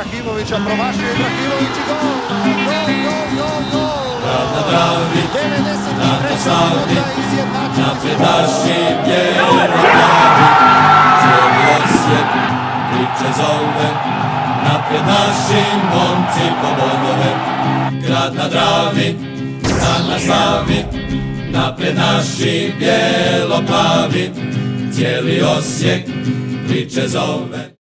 Ibrahimovića promašuje Ibrahimović i gol! Gol, gol, gol, gol! na Dravi, 93. minuta izjednačeno. napredaši bijelo glavi, cijeli Osijek priče zove, naprijed naši momci po bodove. Grad na Dravi, san na slavi, naprijed naši bijelo plavi, cijeli Osijek priče zove.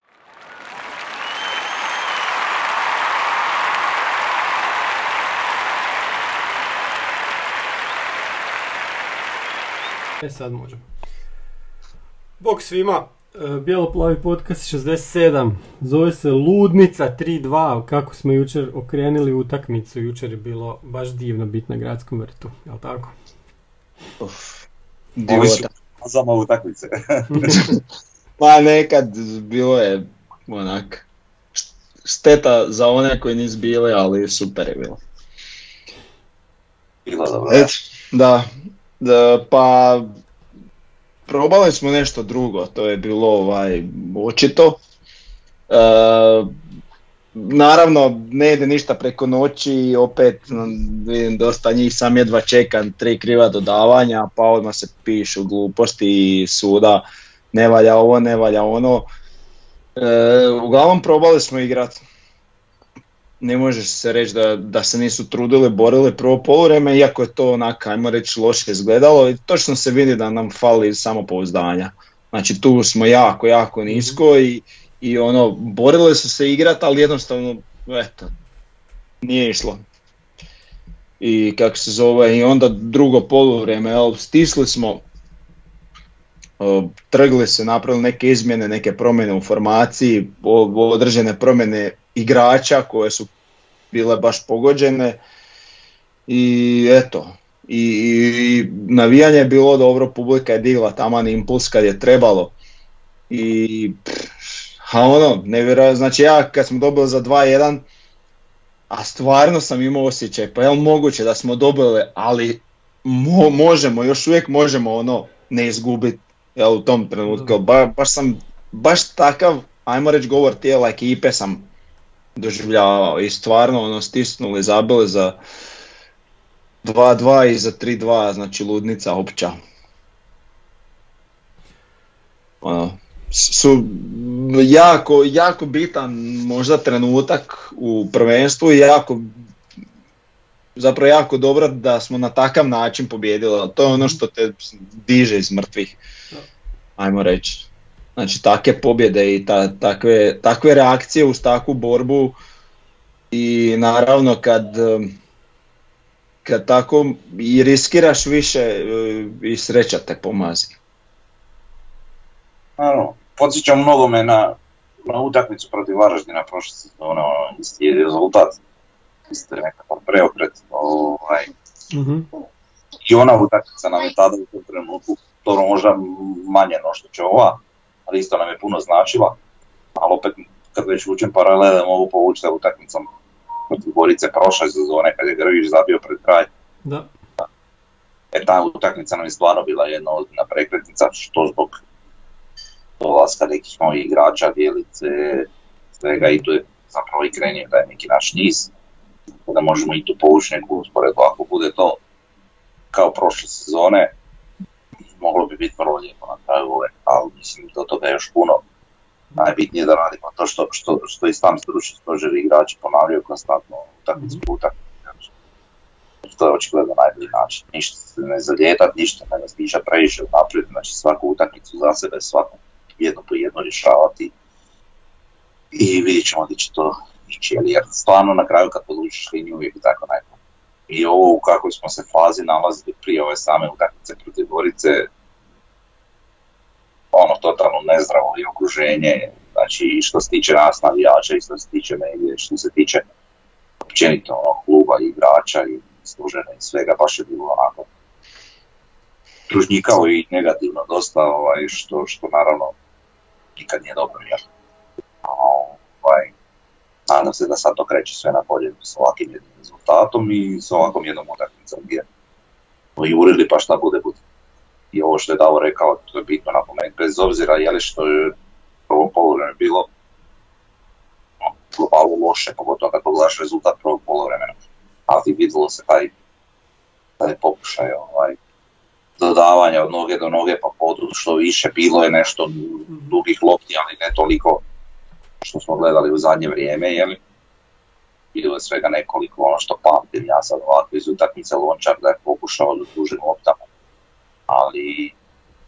E sad možemo. Bog svima, e, Bijelo-plavi podcast 67, zove se Ludnica 3-2, kako smo jučer okrenuli utakmicu, jučer je bilo baš divno biti na gradskom vrtu, jel tako? Uf, divota. fazama utakmice. Pa nekad bilo je onak šteta za one koji nisu bili, ali super je bilo. Bilo dobro. Et, da, pa probali smo nešto drugo, to je bilo ovaj očito. E, naravno, ne ide ništa preko noći, opet mm, vidim dosta njih sam jedva čekam tri kriva dodavanja, pa odmah se pišu gluposti i suda, ne valja ovo, ne valja ono. E, uglavnom probali smo igrati. Ne može se reći da, da se nisu trudili, borili prvo poluvreme, iako je to onak, ajmo reći, loše izgledalo i točno se vidi da nam fali samopouzdanja. Znači tu smo jako, jako nisko i, i ono, borili su se igrat, ali jednostavno, eto, nije išlo. I kako se zove, i onda drugo poluvreme, jel, stisli smo, trgli se, napravili neke izmjene, neke promjene u formaciji, određene promjene igrača koje su bile baš pogođene. I eto, i, i navijanje je bilo dobro, publika je digla taman impuls kad je trebalo. I a ono, nevjerojatno, znači ja kad smo dobili za 2-1, a stvarno sam imao osjećaj, pa je li moguće da smo dobili, ali mo- možemo, još uvijek možemo ono ne izgubiti jel, u tom trenutku, ba- baš sam, baš takav, ajmo reći govor tijela ekipe sam doživljavao i stvarno ono stisnuli, zabili za 2-2 i za 3-2, znači ludnica opća. Ono, su jako, jako bitan možda trenutak u prvenstvu i jako zapravo jako dobro da smo na takav način pobijedili, ali to je ono što te diže iz mrtvih, ajmo reći. Znači takve pobjede i ta, takve, takve reakcije uz takvu borbu i naravno kad, kad tako i riskiraš više uh, i sreća te pomazi. Naravno, podsjećam mnogome na, na utakmicu protiv Varaždina prošle sezone, ono, isti je rezultat, isti je nekakav preokret, ovaj, Mhm. i ona utakmica nam je tada u tom trenutku, dobro možda manje no što će ova, ali isto nam je puno značila, ali opet kad već vučem paralele mogu povući sa utakmicom protiv Gorice prošle sezone kad je Grvić zabio pred kraj, Da. E ta utakmica nam je stvarno bila jedna ozbiljna prekretnica, što zbog dolaska nekih novih igrača, dijelice, svega i tu je zapravo i krenio da je neki naš niz. Da možemo i tu povući neku usporedbu, ako bude to kao prošle sezone, moglo bi biti vrlo lijepo na kraju ove, ali mislim do toga je još puno. Najbitnije je da radimo to što, što, što i sam stručni stožer igrači ponavljaju konstantno utakmicu utakmicu. To je očigledno najbolji način. Ništa se ne zaljetat, ništa ne razmišljati previše naprijed, znači svaku utakmicu za sebe, svaku jedno po jedno rješavati i vidjet ćemo gdje će to ići, jer- jer stvarno na kraju kad podlučiš liniju uvijek je tako najbolje. I ovo u kakvoj smo se fazi nalazili prije ove same utakmice protiv Gorice, ono totalno nezdravo i okruženje, znači i što se tiče nas navijača i što se tiče medije, što se tiče općenito ono, kluba i igrača i služene i svega, baš je bilo onako tružnjikavo i negativno dosta, ovaj, što, što naravno nikad nije dobro, jel? A, Ovaj, nadam se da sad to kreće sve na bolje s ovakvim jednim rezultatom i s ovakvom jednom utakmicom gdje smo jurili pa šta bude bude. I ovo što je Davo rekao, to je bitno napomenuti, bez obzira je li što je prvo polovreme bilo no, globalu loše, pogotovo kad pogledaš rezultat prvog polovremena. Ali vidjelo se taj, taj pokušaj ovaj, dodavanja od noge do noge pa podu što više, bilo je nešto dugih lopti, ali ne toliko što smo gledali u zadnje vrijeme, jel? Bilo je svega nekoliko, ono što pamtim ja sad ovako iz utakmice Lončar da je pokušao da dužim loptama, ali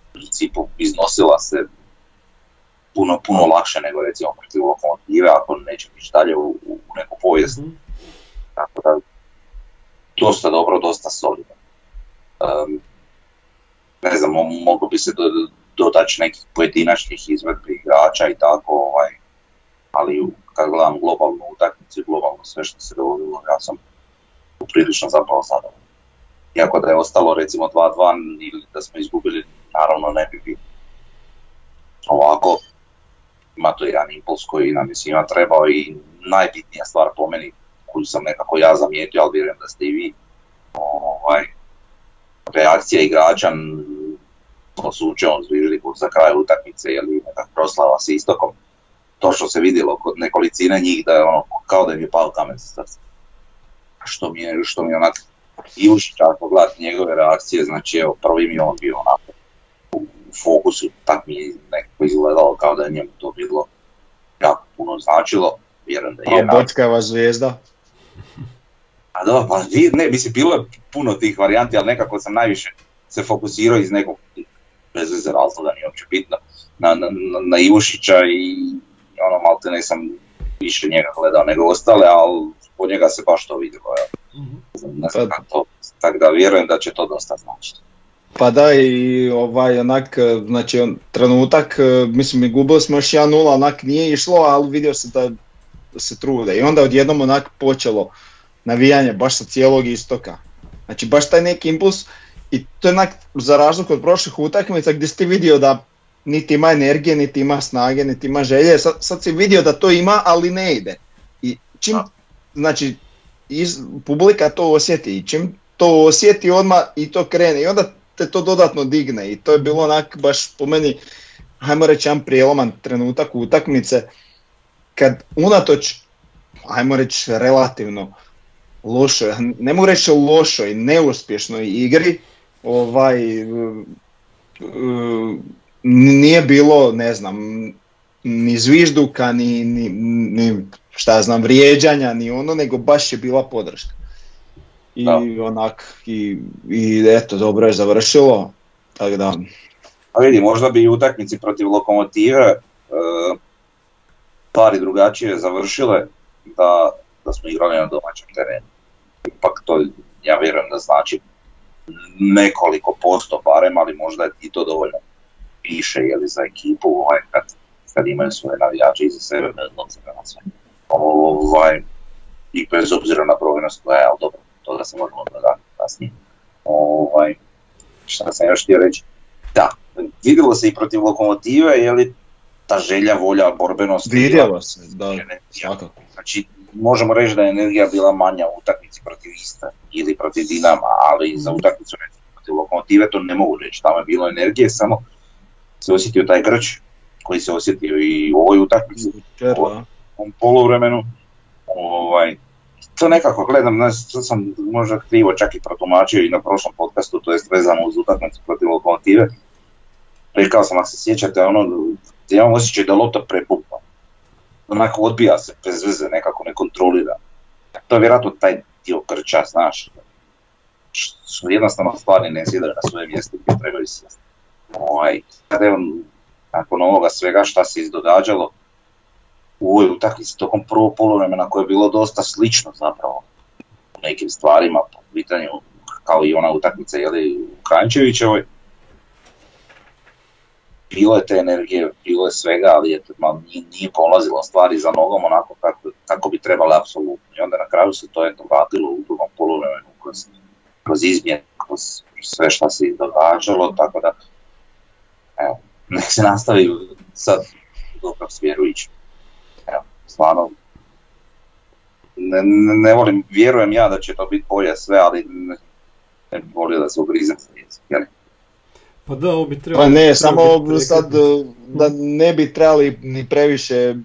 u principu iznosila se puno, puno lakše nego recimo protiv lokomotive ako neće ići dalje u, u neku povijest. Mhm. Tako da, dosta dobro, dosta solidno. Um, ne znam, mo- moglo bi se do, dotaći nekih pojedinačnih izvedbi igrača i tako, ovaj, ali kad gledam globalnu utakmicu globalno sve što se dogodilo, ja sam prilično zapravo zadovoljan. Iako da je ostalo recimo 2-2 ili da smo izgubili, naravno ne bi bilo. Ovako, ima to jedan impuls koji nam je svima trebao i najbitnija stvar po meni koju sam nekako ja zamijetio, ali vjerujem da ste i vi, ovaj, reakcija igrača to su on zviždiku za kraj utakmice ili neka proslava s istokom. To što se vidjelo kod nekolicine njih da je ono kao da im je pao kamen sa srca. Što mi je, što mi je onak i uši ako gledati njegove reakcije, znači evo prvi mi je on bio onako u fokusu, tak mi je nekako izgledalo kao da je njemu to bilo jako puno značilo, vjerujem da je. Pa Bockava zvijezda. A dobro, pa ne, mislim, bilo je puno tih varijanti, ali nekako sam najviše se fokusirao iz nekog, bez veze razloga, nije uopće bitno, na, na, na, na Ivušića i ono, malte ne sam više njega gledao nego ostale, ali po njega se baš to vidjelo. Ne znam Pa- to, tako da vjerujem da će to dosta značiti. Pa da i ovaj onak, znači on, trenutak, mislim i gubili smo još 1-0, onak nije išlo, ali vidio se da se trude. I onda odjednom onak počelo navijanje baš sa cijelog istoka. Znači baš taj neki impuls i to je onak za razliku od prošlih utakmica gdje si ti vidio da niti ima energije, niti ima snage, niti ima želje. Sad, sad si vidio da to ima, ali ne ide. I čim, znači, iz, publika to osjeti i čim to osjeti odmah i to krene i onda te to dodatno digne i to je bilo onak baš po meni, hajmo reći, jedan prijeloman trenutak utakmice kad unatoč, hajmo reći, relativno lošoj, ne mogu reći lošoj, neuspješnoj igri, ovaj, nije bilo, ne znam, ni zvižduka, ni, ni, ni šta znam, vrijeđanja, ni ono, nego baš je bila podrška. I Da. onak, i, i eto, dobro je završilo, tako da, A vidi, možda bi i utakmici protiv lokomotive e, stvari drugačije završile da, da smo igrali na domaćem terenu. Ipak to, ja vjerujem da znači nekoliko posto barem, ali možda je i to dovoljno piše jeli, za ekipu ovaj, kad, kad imaju svoje navijače iza sebe bez obzira na sve. Ovaj, I bez obzira na brojnost koja je, ali dobro, to da se možemo dodati kasnije. Ovaj, šta sam još htio reći? Da, vidjelo se i protiv lokomotive, je li ta želja, volja, borbenost. vidjelo se, da, svakako. Znači, možemo reći da je energija bila manja u utakmici protiv Istre ili protiv Dinama, ali za utakmicu protiv lokomotive to ne mogu reći. Tamo je bilo energije, samo se osjetio taj grč koji se osjetio i u ovoj utakmici u ovom poluvremenu. Ovaj, to nekako gledam, ne, to sam možda krivo čak i protumačio i na prošlom podcastu, to jest vezano uz utakmicu protiv lokomotive. Rekao sam, ako se sjećate, ono, da imam osjećaj da lopta prepukla. Onako odbija se, bez veze, nekako ne kontrolira. To je vjerojatno taj dio krča, znaš. Jednostavno stvari ne sjedaju na svoje mjesto gdje trebaju sjesti. Ovaj, sad evo, nakon ovoga svega šta se izdogađalo, u ovoj utakmici tokom prvog poluvremena koje je bilo dosta slično zapravo u nekim stvarima po pitanju kao i ona utakmica jeli, u Krančevićevoj. Bilo je te energije, bilo je svega, ali eto, malo nije, nije polazilo stvari za nogom onako kako, kako bi trebalo apsolutno. I onda na kraju se to eto vratilo u drugom poluvremenu kroz, kroz kroz sve što se događalo, tako da evo, nek se nastavi sad u dobrom smjeru ići evo, stvarno, ne, ne, ne volim, vjerujem ja da će to biti bolje sve, ali ne, ne bih volio da se ugrizem sa jezik, jel? Pa da, ovo bi trebalo... Pa ne, samo sad da ne bi trebali ni previše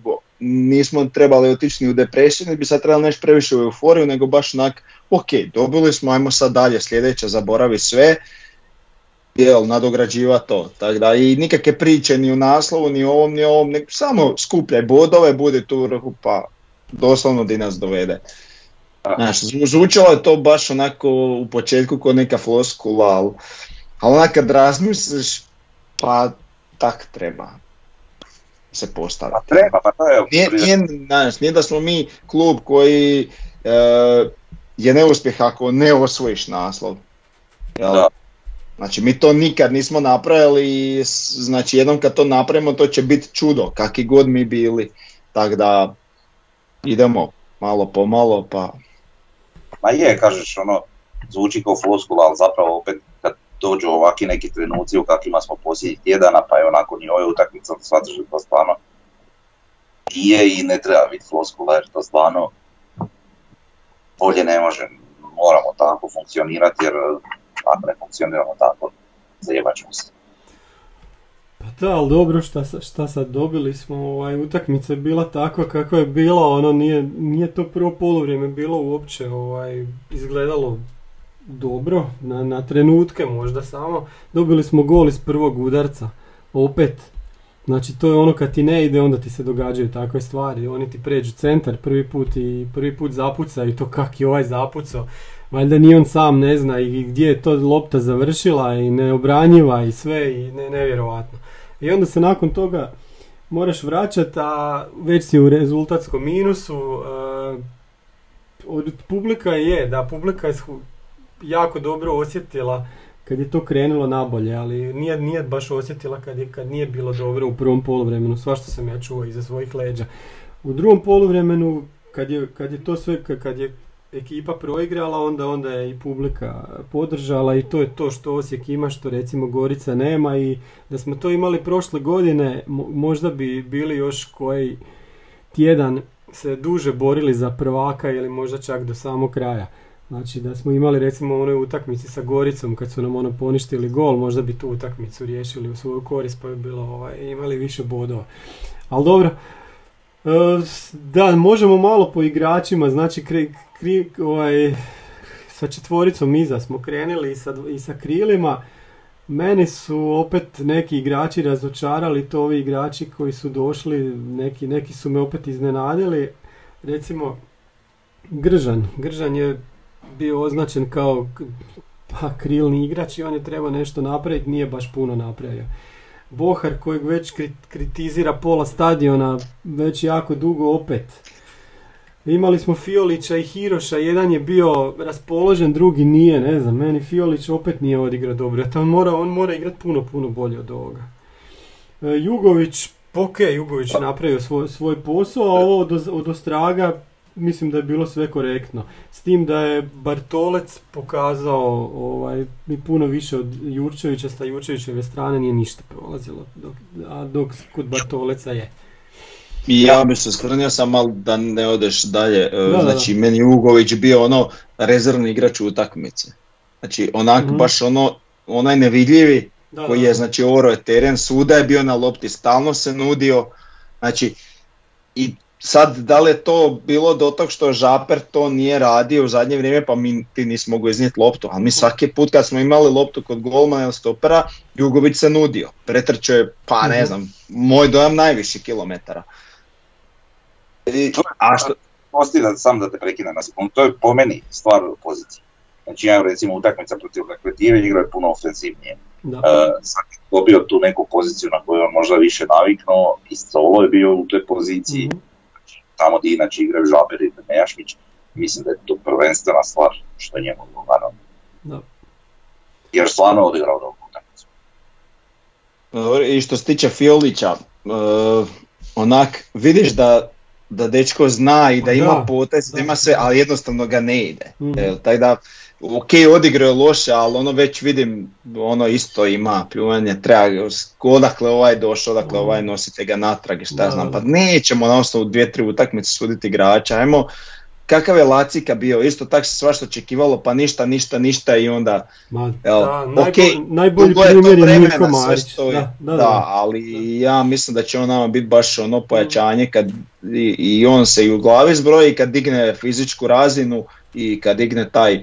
nismo trebali otići ni u depresiju, ne bi sad trebali nešto previše u euforiju, nego baš onak, ok, dobili smo, ajmo sad dalje, sljedeće, zaboravi sve, jel, nadograđiva to. Tako da i nikakve priče ni u naslovu, ni ovom, ni ovom, nego samo skupljaj bodove, bude tu vrhu, pa doslovno di nas dovede. Znaš, zvu- zvučalo je to baš onako u početku kao neka floskula, ali, ali onak kad razmisliš, pa tak treba se postaviti. Pa treba, pa to je... Nije, nije, znaš, nije da smo mi klub koji e, je neuspjeh ako ne osvojiš naslov. Jel? Da. Znači mi to nikad nismo napravili i znači jednom kad to napravimo to će biti čudo, kakvi god mi bili. Tako da idemo malo po malo pa Ma je, kažeš, ono, zvuči kao floskula, ali zapravo opet kad dođu ovaki neki trenuci u kakvima smo posljednjih tjedana, pa je onako ni ove utakmice, onda shvatiš da to stvarno nije i ne treba biti floskula, jer to stvarno bolje ne može, moramo tako funkcionirati, jer ako ne funkcioniramo tako, zajebat ćemo se. Pa da, ali dobro, šta, šta sad dobili smo, ovaj, utakmica je bila takva kakva je bila, ono nije, nije to prvo poluvrijeme bilo uopće ovaj, izgledalo dobro, na, na trenutke možda samo. Dobili smo gol iz prvog udarca, opet. Znači to je ono kad ti ne ide, onda ti se događaju takve stvari. Oni ti pređu centar prvi put i prvi put zapuca i to kak je ovaj zapucao. Valjda ni on sam ne zna i gdje je to lopta završila i neobranjiva i sve i ne, nevjerovatno. I onda se nakon toga moraš vraćati, a već si u rezultatskom minusu. e, od publika je, da, publika je jako dobro osjetila kad je to krenulo nabolje, ali nije, nije baš osjetila kad, je, kad nije bilo dobro u prvom poluvremenu, svašta sam ja čuo iza svojih leđa. U drugom poluvremenu, kad je, kad je to sve, ka- kad je ekipa proigrala, onda, onda je i publika podržala i to je to što Osijek ima, što recimo Gorica nema i da smo to imali prošle godine, mo- možda bi bili još koji tjedan se duže borili za prvaka ili možda čak do samog kraja. Znači da smo imali recimo onoj utakmici sa Goricom kad su nam ono poništili gol, možda bi tu utakmicu riješili u svoju korist pa bi bilo ovaj, imali više bodova. Ali dobro, da, možemo malo po igračima, znači kri, kri- ovaj, sa četvoricom iza smo krenuli i sa, i sa krilima. Meni su opet neki igrači razočarali, to ovi igrači koji su došli, neki, neki su me opet iznenadili. Recimo, Gržan. Gržan je bio označen kao pa, krilni igrač i on je trebao nešto napraviti, nije baš puno napravio. Bohar kojeg već kri- kritizira pola stadiona već jako dugo opet. Imali smo Fiolića i Hiroša, jedan je bio raspoložen, drugi nije, ne znam, meni Fiolić opet nije odigrao dobro, on mora, on mora igrati puno, puno bolje od ovoga. E, Jugović, ok, Jugović je napravio svoj, svoj posao, a ovo od, od Ostraga mislim da je bilo sve korektno. S tim da je Bartolec pokazao ovaj, i puno više od Jurčevića, sa Jurčevićeve strane nije ništa prolazilo, dok, a dok kod Bartoleca je. I ja bi se skrnio sam malo da ne odeš dalje. E, da, znači meni Ugović bio ono rezervni igrač u utakmici. Znači onak Mhm. baš ono, onaj nevidljivi Da, koji da, je znači oro je teren, svuda je bio na lopti, stalno se nudio. Znači i sad da li je to bilo do tog što Žaper to nije radio u zadnje vrijeme pa mi ti nisi mogao iznijeti loptu, ali mi svaki put kad smo imali loptu kod golmana ili stopera, Jugović se nudio, pretrčao je pa ne Mhm. znam, moj dojam najviše kilometara. I, a što, Osti da sam da te prekinem na sekundu, to je po meni stvar pozicije. Znači ja recimo utakmica protiv Lekletive igrao je puno ofenzivnije. Da. E, sad je dobio tu neku poziciju na koju on možda više naviknuo i Solo je bio u toj poziciji, Mhm. Tamo gdje inače igraju Žaber i Nejašmić, mislim da je to prvenstvena stvar što je njemu odgovaralo. Da. Jer stvarno je odigrao utakmicu. Dobro, I što se tiče Fiolića, e, onak vidiš da, da dečko zna i da Pa ima potez, da ima sve, ali jednostavno ga ne ide. Mhm. E, tako da, ok, odigrao je loše, ali ono već vidim, ono isto ima pljuvanje, treba, odakle ovaj došao, odakle ovaj nosite ga natrag i šta ja znam, pa nećemo na osnovu dvije, tri utakmice suditi igrača, ajmo kakav je Lacika bio, isto tak se svašta očekivalo, pa ništa, ništa, ništa i onda, Ma, jel, da, najbolj- okej, najbolji primjer je vremena, Mirko sve Marić. Da, da, da, da. ali ja mislim da će on nama biti baš ono pojačanje kad i, i on se i u glavi zbroji kad digne fizičku razinu i kad digne taj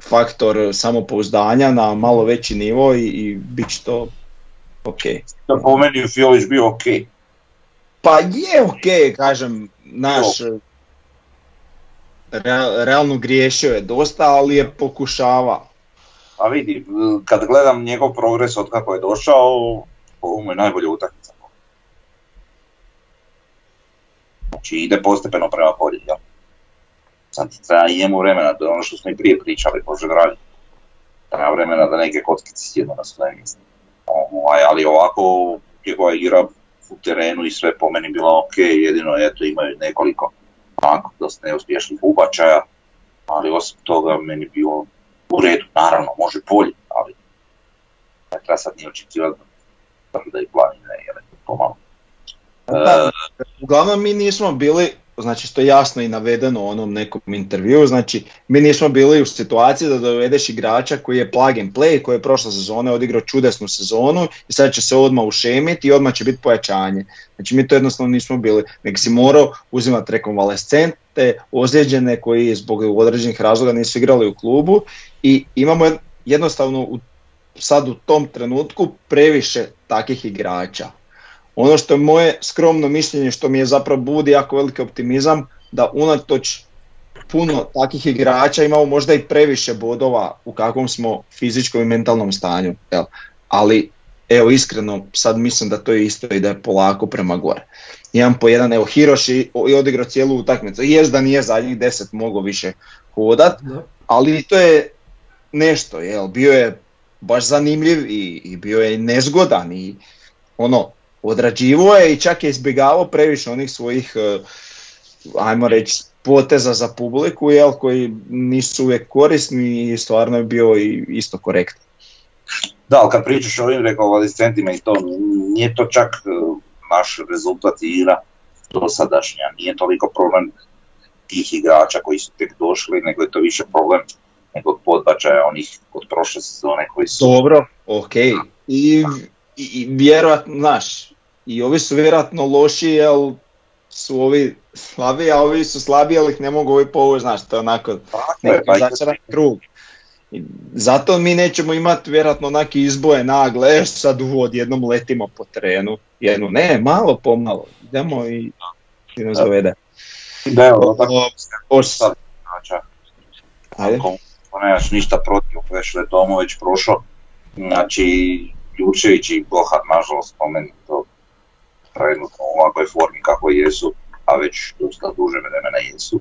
faktor samopouzdanja na malo veći nivo i, i bit će to ok. Da po meni je Fiolić bio ok. Pa je ok, kažem, naš rea- realno griješio je dosta, ali je pokušava. A vidi, kad gledam njegov progres od kako je došao, ovo mu je najbolja utakmica. Znači ide postepeno prema bolji, jel? Sad treba i njemu vremena, to je ono što smo i prije pričali, Bože dragi. Treba vremena da neke kockice sjednu na svoje mjesto. Ovaj, ali ovako, njegova igra u terenu i sve po meni bila ok, jedino eto imaju nekoliko onako dosta neuspješnih ubačaja, ali osim toga meni bilo u redu, naravno, može bolje, ali ne treba sad nije očekivati da i planine, jer je pomalo. Da, uglavnom mi nismo bili, znači što je jasno i navedeno u onom nekom intervju, znači mi nismo bili u situaciji da dovedeš igrača koji je plug and play, koji je prošle sezone odigrao čudesnu sezonu i sad će se odmah ušemiti i odmah će biti pojačanje. Znači mi to jednostavno nismo bili, nego si morao uzimati rekonvalescente, ozlijeđene koji zbog određenih razloga nisu igrali u klubu i imamo jed- jednostavno u, sad u tom trenutku previše takih igrača. Ono što je moje skromno mišljenje, što mi je zapravo budi jako veliki optimizam, da unatoč puno takih igrača imamo možda i previše bodova u kakvom smo fizičkom i mentalnom stanju. Jel? Ali evo iskreno sad mislim da to je isto i da je polako prema gore. Jedan po jedan, evo Hiroshi je odigrao cijelu utakmicu. Jest da nije zadnjih deset mogao više hodat, Da. ali to je nešto, jel, bio je baš zanimljiv i, i bio je nezgodan i ono, odrađivo je i čak je izbjegavao previše onih svojih, eh, ajmo reći, poteza za publiku, jel, koji nisu uvijek korisni i stvarno je bio i isto korektan. Da, ali kad pričaš o ovim rekonvalescentima i to, nije to čak e, naš rezultat igra dosadašnja, nije toliko problem tih igrača koji su tek došli, nego je to više problem nekog podbačaja onih od prošle sezone koji su... Dobro, ok. I, i, i vjerojatno, znaš, i ovi su vjerojatno loši, jel su ovi slabiji, a ovi su slabiji, ali ih ne mogu ovi povući, znaš, to je onako neki pa začaran krug. I zato mi nećemo imati vjerojatno onaki izboje nagle, e, sad u odjednom letimo po terenu. Jednu, ne, malo pomalo, idemo i, i nas dovede. Da, evo, tako sad, znači, ako nemaš ništa protiv, već je Tomo već prošao, znači Jurčević i Gohat, nažalost, to trenutno u ovakvoj formi kako jesu, a već dosta duže vremena jesu,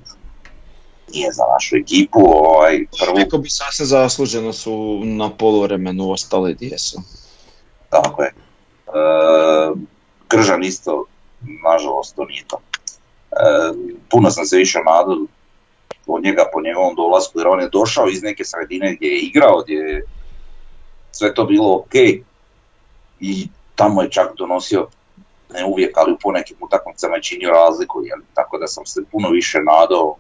nije za našu ekipu, ovaj, prvu, Rekao bi sasvim zasluženo su na poluvremenu ostali gdje su. tako je. E, Gržan isto, nažalost, to nije to. E, puno sam se više nadao od njega po njegovom dolasku, jer on je došao iz neke sredine gdje je igrao, gdje je sve to bilo ok i tamo je čak donosio, ne uvijek, ali u ponekim utakmicama je činio razliku, jel? tako da sam se puno više nadao,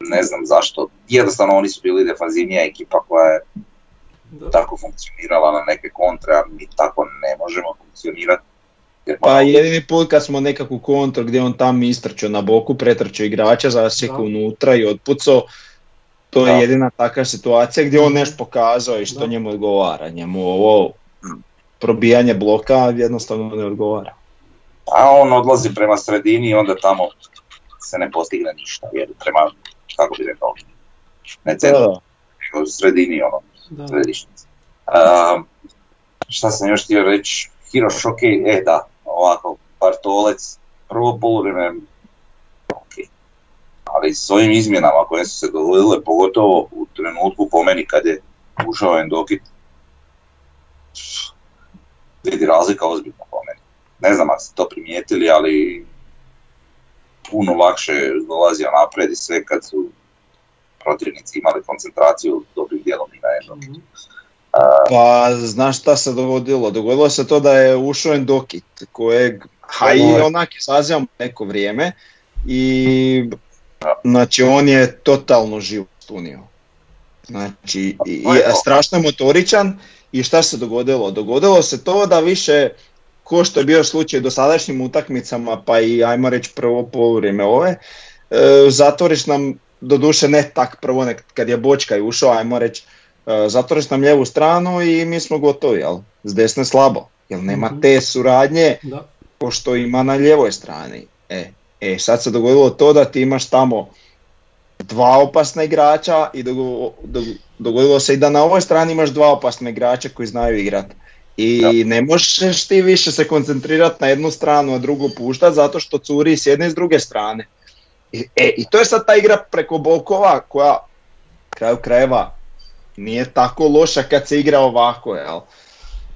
ne znam zašto, jednostavno oni su bili defanzivnija ekipa koja je Da. tako funkcionirala na neke kontre, a mi tako ne možemo funkcionirati. Jer Pa jedini put kad smo nekakvu kontru gdje on tam istrčao na boku, pretrčao igrača, zasjekao unutra i otpucao, to Da. je jedina takva situacija gdje on nešto pokazao i što Da. njemu odgovara. Njemu ovo mm, probijanje bloka jednostavno ne odgovara. A on odlazi prema sredini i onda tamo se ne postigne ništa, jer prema, kako bi rekao, ne centru, nego u sredini, ono. Um, šta sam još htio reći, Hiroš, ok, e da, ovako, Bartolec, prvo poluvreme, ok. Ali s ovim izmjenama koje su se dogodile, pogotovo u trenutku po meni kad je ušao Endokit, vidi razlika ozbiljna. Ne znam ako ste to primijetili, ali puno lakše dolazio napred i sve kad su protivnici imali koncentraciju dobrim dijelom i na Endokit. Mhm. Pa znaš šta se dogodilo? Dogodilo se to da je ušao Endokit kojeg, ha i onak izazivamo neko vrijeme i Znači on je totalno život unio. Znači, i, Pa i- strašno je motoričan i šta se dogodilo? Dogodilo se to da više, ko što je bio slučaj u dosadašnjim utakmicama, pa i ajmo reći prvo poluvrijeme ove, e, zatvoriš nam, doduše ne tak prvo nek, kad je Bočkaj ušao, ajmo reći, e, zatvoriš nam lijevu stranu i mi smo gotovi, jel? S desne slabo, jer nema Mhm. te suradnje Da. ko što ima na lijevoj strani. E, e, sad se dogodilo to da ti imaš tamo dva opasna igrača i dogo- do- dogodilo se i da na ovoj strani imaš dva opasna igrača koji znaju igrat. I ne možeš ti više se koncentrirati na jednu stranu, a drugu puštat zato što curi s jedne i s druge strane. I, e, i to je sad ta igra preko bokova koja kraju krajeva nije tako loša kad se igra ovako, jel?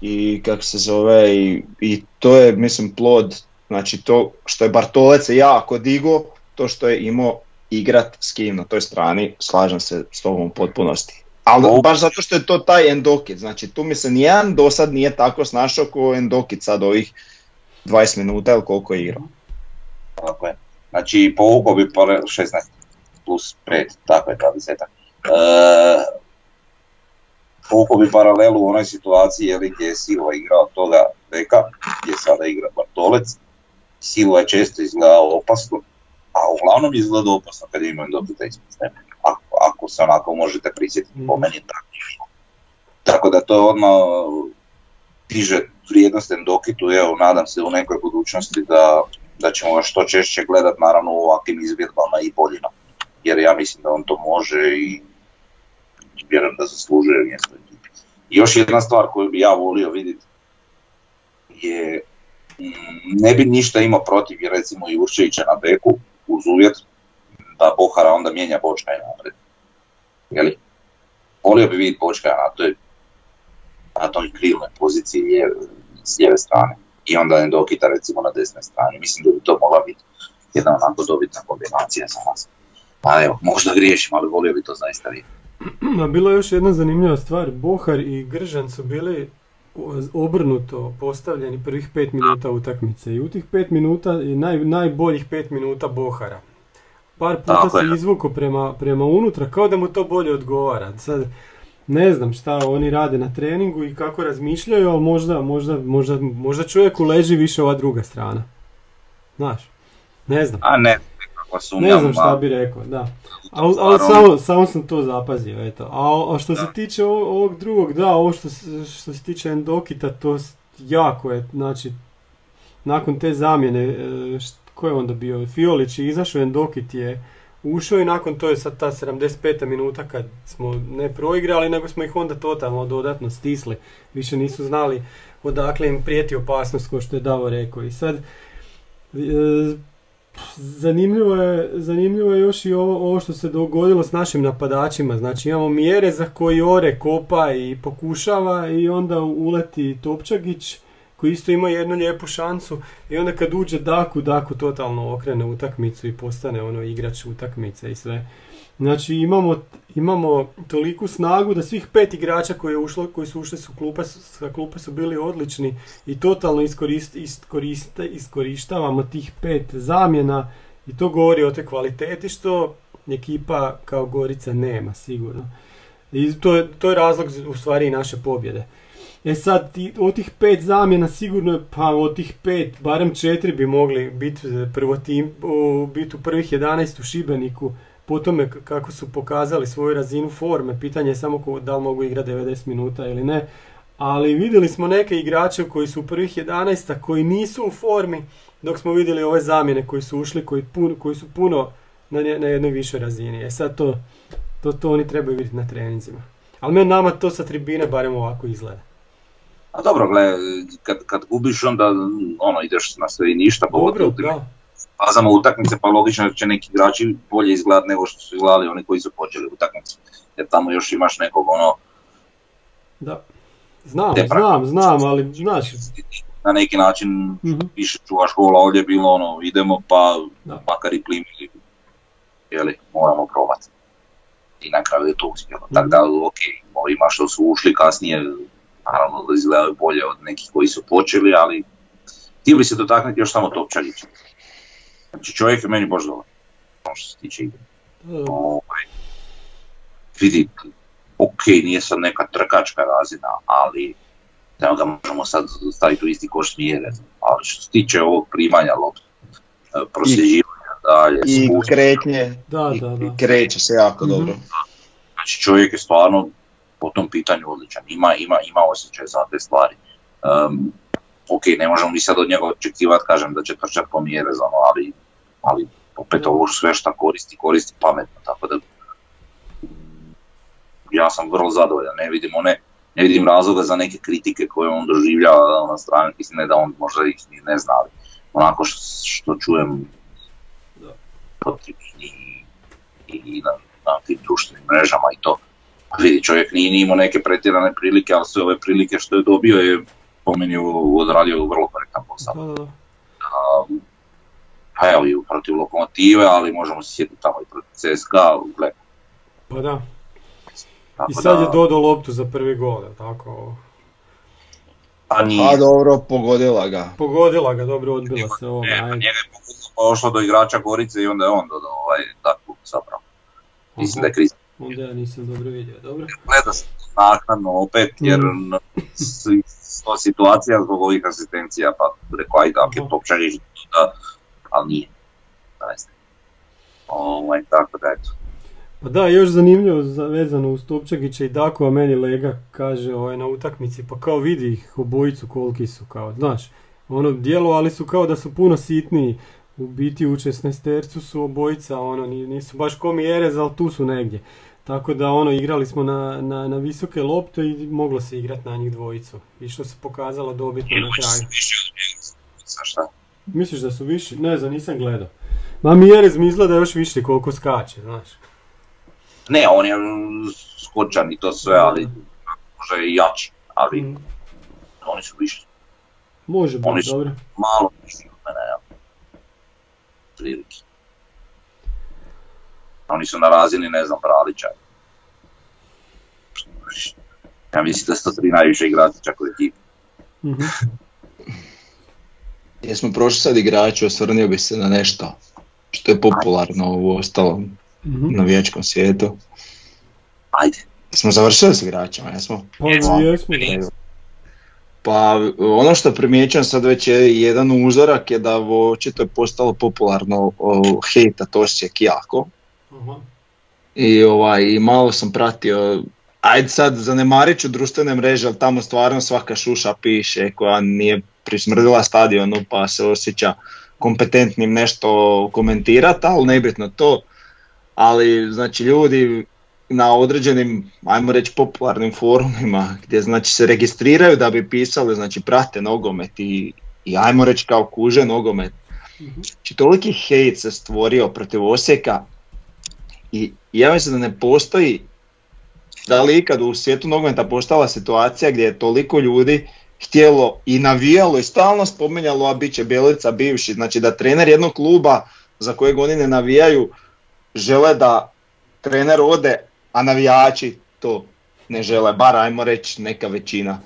I kako se zove, i, i to je mislim plod, znači to što je Bartolec jako digo, to što je imao igrat s kim na toj strani, slažem se s tobom u potpunosti. Ali baš zato što je to taj Endokit, znači tu mi se nijedan do sad nije tako snašao kao Endokit sad ovih 20 minuta ili koliko je igrao. Tako je. Znači, povukao bi pare 16 plus 5, tako je, 20. E, povukao bi paralelu u onoj situaciji je li gdje je Silva igrao toga beka, gdje sada igra Bartolec. Silva je često izgledao opasno, a uglavnom je izgledao opasno kad je imao Endokita ispred. Ako, se onako možete prisjetiti, po Mhm. meni tako. Tako da to je odmah diže vrijednost Endokitu, evo nadam se u nekoj budućnosti da, da ćemo ga što češće gledat naravno u ovakvim izvjedbama i boljima. Jer ja mislim da on to može i vjerujem da zaslužuje mjesto. ekipi. Još jedna stvar koju bi ja volio vidjeti je mm, ne bi ništa imao protiv recimo Jurčevića na beku uz uvjet da Bohara onda mijenja Bočka i napred. Jeli? Volio bi vidjeti Bočka na toj na toj krilnoj poziciji lijeve, s lijeve strane. I onda Endokita recimo na desnoj strani. Mislim da bi to mogla biti jedna onako dobitna kombinacija za nas. Pa evo, možda griješim, ali volio bi to zaista vidjeti. A bilo je još jedna zanimljiva stvar. Bohar i Gržan su bili obrnuto postavljeni prvih pet minuta utakmice. I u tih pet minuta je naj, najboljih pet minuta Bohara. Par puta Tako se izvuko prema, prema unutra, kao da mu to bolje odgovara. Sad, ne znam šta oni rade na treningu i kako razmišljaju, ali možda, možda, možda, možda čovjeku leži više ova druga strana. Znaš, ne znam. A ne, nekakva sumnja. Ne znam šta bi rekao, da. Ali, stvar, samo, samo sam to zapazio, eto. A, a što se tiče ovo- ovog drugog, da, ovo što, što se tiče Endokita, to jako je, znači, nakon te zamjene, e, št- ko je onda bio? Fiolić je izašao, Endokit je ušao i nakon to je sad ta 75. minuta kad smo ne proigrali, nego smo ih onda totalno dodatno stisli. Više nisu znali odakle im prijeti opasnost, kao što je Davo rekao. I sad, e, Zanimljivo je, zanimljivo je još i ovo, ovo što se dogodilo s našim napadačima. Znači imamo mjere za koji Ore kopa i pokušava i onda uleti Topčagić koji isto ima jednu lijepu šansu i onda kad uđe Daku, Daku totalno okrene utakmicu i postane ono igrač utakmice i sve. Znači imamo, imamo toliku snagu da svih pet igrača koji, je ušlo, koji su ušli su klupe, sa klupe su bili odlični i totalno iskorist, iskoriste, iskorištavamo tih pet zamjena i to govori o toj kvaliteti što ekipa kao Gorica nema sigurno. I to je, to je razlog u stvari i naše pobjede. E sad, od tih pet zamjena sigurno je, pa od tih pet, barem četiri bi mogli biti prvo tim, biti u prvih 11 u Šibeniku, po tome kako su pokazali svoju razinu forme, pitanje je samo ko, da li mogu igrati 90 minuta ili ne, ali vidjeli smo neke igrače koji su u prvih 11 a koji nisu u formi, dok smo vidjeli ove zamjene koji su ušli, koji, pun, koji su puno na, na jednoj višoj razini. E sad to, to, to oni trebaju vidjeti na treninzima. Ali meni nama to sa tribine barem ovako izgleda. A dobro, gle, kad, kad gubiš onda ono, ideš na sve i ništa, Dobro, pogotovo u tim da. fazama utakmice, pa logično da će neki igrači bolje izgledati nego što su izgledali oni koji su počeli utakmicu. Jer tamo još imaš nekog ono, Da. Znam, Te znam, znam, ali znaš, na neki način mhm, više čuvaš gola, ovdje je bilo ono, idemo pa Da. makar i plimili, jeli, moramo probati. I na kraju je to uspjelo. Tako Mhm. da, ok, ovima što su ušli kasnije, naravno da izgledaju bolje od nekih koji su počeli, ali htio bi se dotaknuti još samo Topčagića. Znači čovjek je meni baš dobar. ono što se tiče igre. Da, da. Ovaj, vidi, ok, nije sad neka trkačka razina, ali evo ga možemo sad staviti u isti koš ali što se tiče ovog primanja lopta, e, prosljeđivanja dalje, I spuštanja, kretnje, Da, da, da. i kreće se jako Mhm. dobro. znači čovjek je stvarno po tom pitanju odličan, ima, ima, ima osjećaj za te stvari. Um, ok, ne možemo mi sad od njega očekivati, kažem, da će trčati po Mjerezom, ali, ali opet ovo sve šta koristi, koristi pametno, tako da ja sam vrlo zadovoljan, ne vidim one, ne vidim razloga za neke kritike koje on doživljava na strani, mislim ne da on možda ih ni ne zna, ali onako što, što čujem Da. po tribini i, i na, na tim društvenim mrežama i to. Pa vidi, čovjek nije ni imao neke pretjerane prilike, ali sve ove prilike što je dobio je po meni odradio vrlo korektan posao. Da, da, da. Pa evo i protiv lokomotive, ali možemo se sjetiti tamo i protiv CSKA, gle, Pa da. tako I sad da, je dodao loptu za prvi gol, jel tako? pa nije, A dobro, pogodila ga. Pogodila ga, dobro odbila se ovo. ne, pa njega je pogodilo pa do igrača Gorice i onda je on dodao ovaj takvu zapravo. Mislim da je Kristijan Onda ja nisam dobro vidio, dobro. gleda se naknadno opet, jer Mm. sto situacija zbog ovih asistencija, pa rekao ajde, ako je to pčeliš, da, ali nije. Ovaj, tako da eto. Pa da, još zanimljivo za- vezano uz Topčagića i Daku, a meni Lega kaže ovaj, na utakmici, pa kao vidi ih obojicu koliki su, kao, znaš, ono dijelo, ali su kao da su puno sitniji, u biti u 16 su obojica, ono, ni- nisu baš ko Mjerez, ali tu su negdje. Tako da ono, igrali smo na, na, na visoke lopte i moglo se igrati na njih dvojicu. I što se pokazalo dobitno na kraju. Misliš da su viši? Ne znam, nisam gledao. Ma Mjerez mi izgleda još više koliko skače, znaš. Ne, on je skočan i to sve, ali može i jači, ali Mm. oni su više, Može Oni biti, su- dobro. malo više od mene, ja. Prilike. Oni su na razini, ne znam, Bralića. Ja mislim da su to tri najviše igrača čak u ekipi. Mhm. Jesmo prošli sad igrači, osvrnio bi se na nešto što je popularno u ostalom Mhm. navijačkom svijetu. Ajde. Smo završili s igračima, jesmo? Pa Jesmo. jesmo, da. Pa ono što primjećujem sad već je jedan uzorak je da očito je postalo popularno o, hejtat Osijek jako. Aha. I ovaj, i malo sam pratio, ajde sad zanemarit ću društvene mreže, ali tamo stvarno svaka šuša piše koja nije prismrdila stadionu pa se osjeća kompetentnim nešto komentirati, ali nebitno to. Ali znači ljudi na određenim, ajmo reći popularnim forumima gdje znači se registriraju da bi pisali, znači prate nogomet i, i ajmo reći kao kuže nogomet. Znači toliki hejt se stvorio protiv Osijeka i ja mislim da ne postoji da li ikad u svijetu nogometa postala situacija gdje je toliko ljudi htjelo i navijalo i stalno spominjalo, a bit će Bjelica bivši, znači da trener jednog kluba za kojeg oni ne navijaju žele da trener ode, a navijači to ne žele, bar ajmo reći neka većina.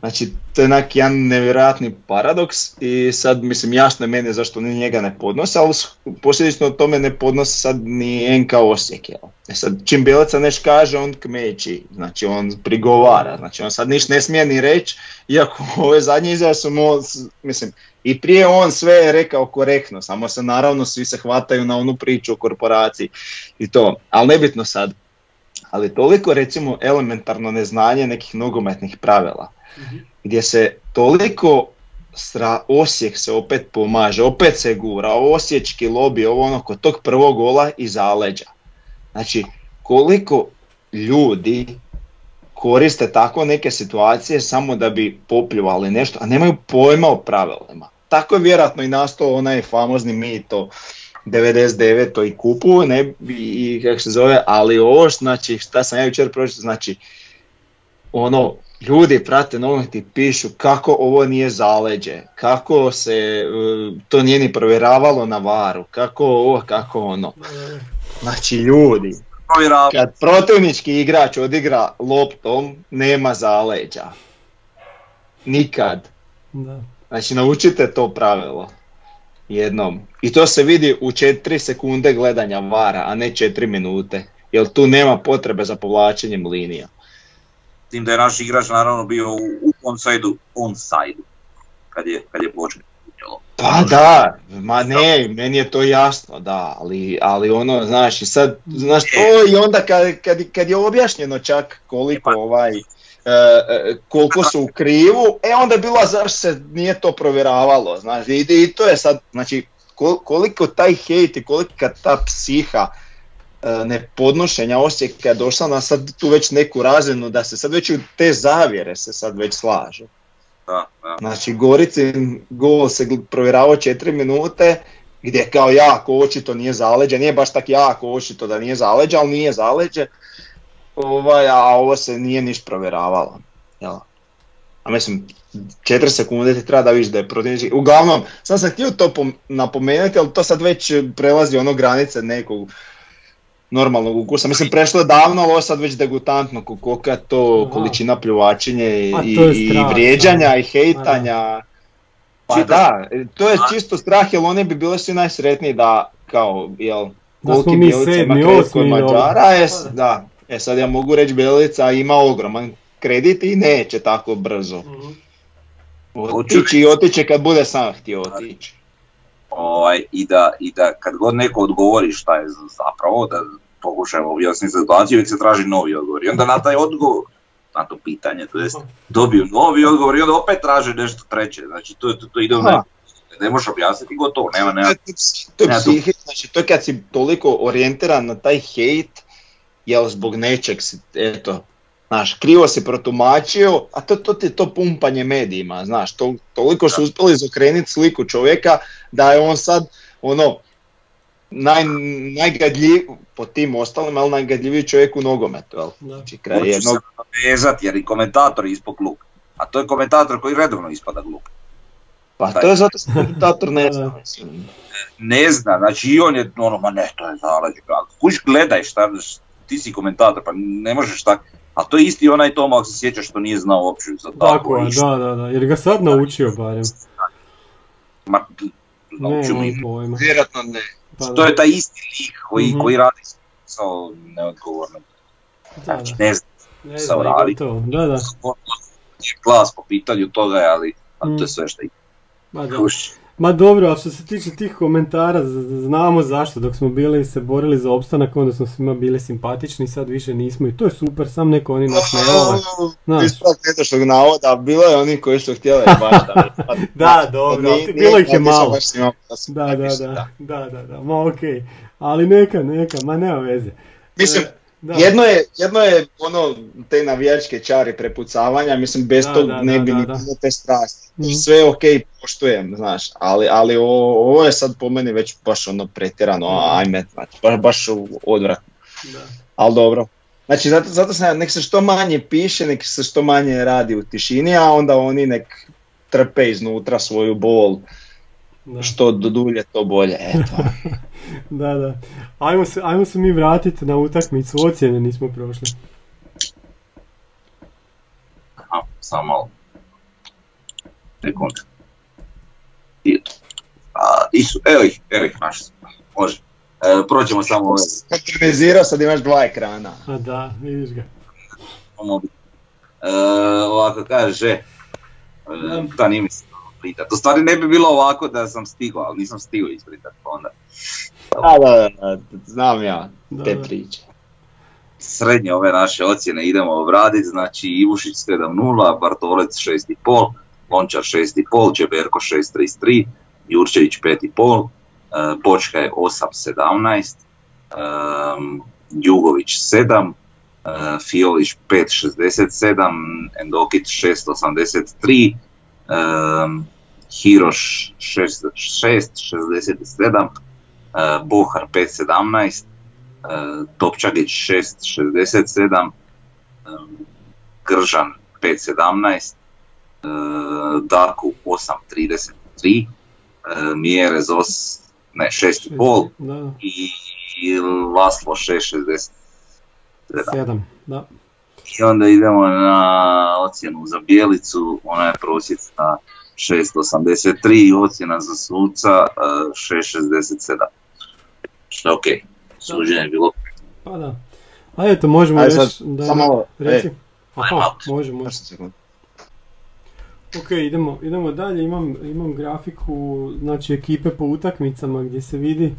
Znači, to je onak jedan nevjerojatni paradoks i sad, mislim, jasno je meni zašto oni njega ne podnose, ali posljedično tome ne podnose sad ni NK Osijek, jel? E sad, čim Bjelica neš kaže, on kmeći, znači on prigovara, znači on sad niš ne smije ni reći, iako ove zadnje izjave su mu, mislim, i prije on sve je rekao korektno, samo se naravno svi se hvataju na onu priču o korporaciji i to, ali nebitno sad. Ali toliko recimo elementarno neznanje nekih nogometnih pravila gdje se toliko stra, Osijek se opet pomaže, opet se gura, osječki lobi, ovo ono kod tog prvog gola i zaleđa. Znači, koliko ljudi koriste tako neke situacije samo da bi popljuvali nešto, a nemaju pojma o pravilima. Tako je vjerojatno i nastao onaj famozni mito 99. i kupu, ne, i kako se zove, ali ovo, znači, šta sam ja jučer pročitao, znači, ono, ljudi prate nogomet i pišu kako ovo nije zaleđe, kako se e, to nije ni provjeravalo na varu, kako ovo, kako ono. Znači ljudi, kad protivnički igrač odigra loptom, nema zaleđa. Nikad. Da. Znači naučite to pravilo. Jednom. I to se vidi u 4 sekunde gledanja vara, a ne 4 minute. Jer tu nema potrebe za povlačenjem linija. S tim da je naš igrač naravno bio u, u onside-u, onside kad je, kad je počeo. Pa da, ma ne, meni je to jasno, da, ali, ali ono, znaš, i sad, znaš, to i onda kad, kad, kad je objašnjeno čak koliko ovaj, e, e, koliko su u krivu, e onda je bilo zašto se nije to provjeravalo, znaš, i, i to je sad, znači, kol- koliko taj hejt i kolika ta psiha e, nepodnošenja osjeća je došla na sad tu već neku razinu da se sad već u te zavjere se sad već slaže. Da, da. Znači Goricin gol se provjeravao 4 minute gdje kao jako očito nije zaleđe, nije baš tak jako očito da nije zaleđe, ali nije zaleđe, ovaj, a ovo se nije niš provjeravalo. Jel? A mislim, 4 sekunde ti treba da vidiš da je protivnik. Uglavnom, sam sam htio to pom- napomenuti, ali to sad već prelazi ono granice nekog normalnog ukusa. Mislim, prešlo je davno, ali ovo je sad već degutantno, ko- kolika je to Aha. količina pljuvačenja i, A i, je vrijeđanja i hejtanja. Pa Čitaš- da, to je čisto strah, jer oni bi bili svi najsretniji da, kao, jel, koliki Bjelica ima Mađara, e, s- da, e sad ja mogu reći Bjelica ima ogroman kredit i neće tako brzo Mhm. otići i otići kad bude sam htio otići. ovaj, i, da, i da kad god neko odgovori šta je zapravo, da pokušamo objasniti situaciju, uvijek se traži novi odgovor. I onda na taj odgovor, na to pitanje, to jest dobiju novi odgovor i onda opet traže nešto treće. Znači to, to, to ide u neko- ne možeš objasniti gotovo, nema, nema. To je znači to je kad si toliko orijentiran na taj hejt, jel zbog nečeg si, eto, znaš, krivo si protumačio, a to, to ti je to pumpanje medijima, znaš, to, toliko su uspjeli izokrenuti sliku čovjeka da je on sad, ono, naj, najgadljiv, po tim ostalima, ali najgadljiviji čovjek u nogometu, jel? Znači, kraj Hoću jednog, se vezati jer i komentator je ispod glup. A to je komentator koji redovno ispada glup. pa to je zato što komentator ne zna. Ne zna, znači i on je ono, ma ne, to je zaleđe. Kuš gledaj šta, ti si komentator, pa ne možeš tako. A to je isti onaj Toma, ako se sjećaš, što nije znao uopće za tako, Tako je, da, da, da, jer ga sad naučio barem. Ma, Ne, naučio nemam mi- pojma. Vjerojatno ne. Pa To je taj isti lik koji, Mhm. koji radi sa neodgovorno. da, Znači, ne znam, Ne znam, radi. gotovo. Da, da. je glas po pitanju toga, ali, ali to je Mm. sve što Ma, da. Kuš. Ma dobro, a što se tiče tih komentara, znamo zašto. Dok smo bili se borili za opstanak, onda smo svima bili simpatični, sad više nismo i to je super, sam neko oni nas ne vole. Ispravak netočnog navoda, bilo je oni koji su htjeli baš da... Da, dobro, bilo ih je malo. da Da, da, da, da, da, ma okej. Ali neka, neka, ma nema veze. Mislim, E, da. jedno je, jedno je ono, te navijačke čari prepucavanja, mislim, bez Da, tog da, ne bi ni bilo te strasti. Mhm. Sve ok, poštujem, znaš, ali, ali ovo, ovo je sad po meni već baš ono pretjerano, ajme, znači, baš, baš odvratno, Da. ali dobro. Znači, zato, zato sam, nek se što manje piše, nek se što manje radi u tišini, a onda oni nek trpe iznutra svoju bol, Da. što do dulje to bolje, eto. Da, da. Ajmo se, ajmo se mi vratiti na utakmicu, ocjene nismo prošli. A, samo malo. Sekund. Isu, evo ih, evo ih, naš. Može. E, prođemo samo ove. Sad imaš dva ekrana. A da, vidiš ga. E, ovako kaže, e, da nije mi se pritati. U stvari ne bi bilo ovako da sam stigao, ali nisam stigao ispritati pa onda. Da, da, da, znam ja Da, te da. priče. Srednje ove naše ocjene idemo obraditi, znači Ivušić 7.0, Bartolec 6.5, Lončar 6.5, Đeberko 6.33, Jurčević 5.5, e, Bočka je 8.17, um, Jugović 7, e, Fiolić 5.67, Endokić 6.83, um, Hiroš 6.67, e, Bohar 5.17, e, Topčagić 6.67, e, Gržan 5.17, e, Darku 8.33, e, Mjerez os, ne 6.5 Da, da. i i Laslo 6.67. Sedam, da. I onda idemo na ocjenu za Bijelicu, ona je prosječna 6.83 i ocjena za suca e, 6.67. Što je okej. Suđenje je bilo Pa da. A eto, možemo Ajde reći... sad, da, samo Reci. e. Aha, Time out. može, može. Ok, idemo, idemo dalje, imam, imam grafiku, znači ekipe po utakmicama gdje se vidi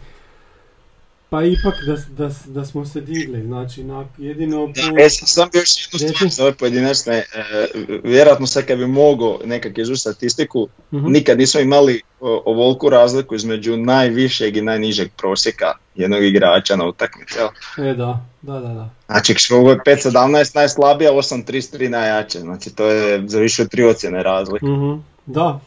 pa ipak da, da, da smo se digli, znači na, jedino po... E, sam- sam bi još jednu stvar za ove pojedinačne, e, vjerojatno sad kad bi mogao nekak izvući statistiku, Mhm. nikad nismo imali o, ovoliku razliku između najvišeg i najnižeg prosjeka jednog igrača na utakmici. E, da, da, da, da. Znači, ovo je 5.17 najslabija, 8.33 najjače, znači to je za više od tri ocjene razlike. Mhm, Da,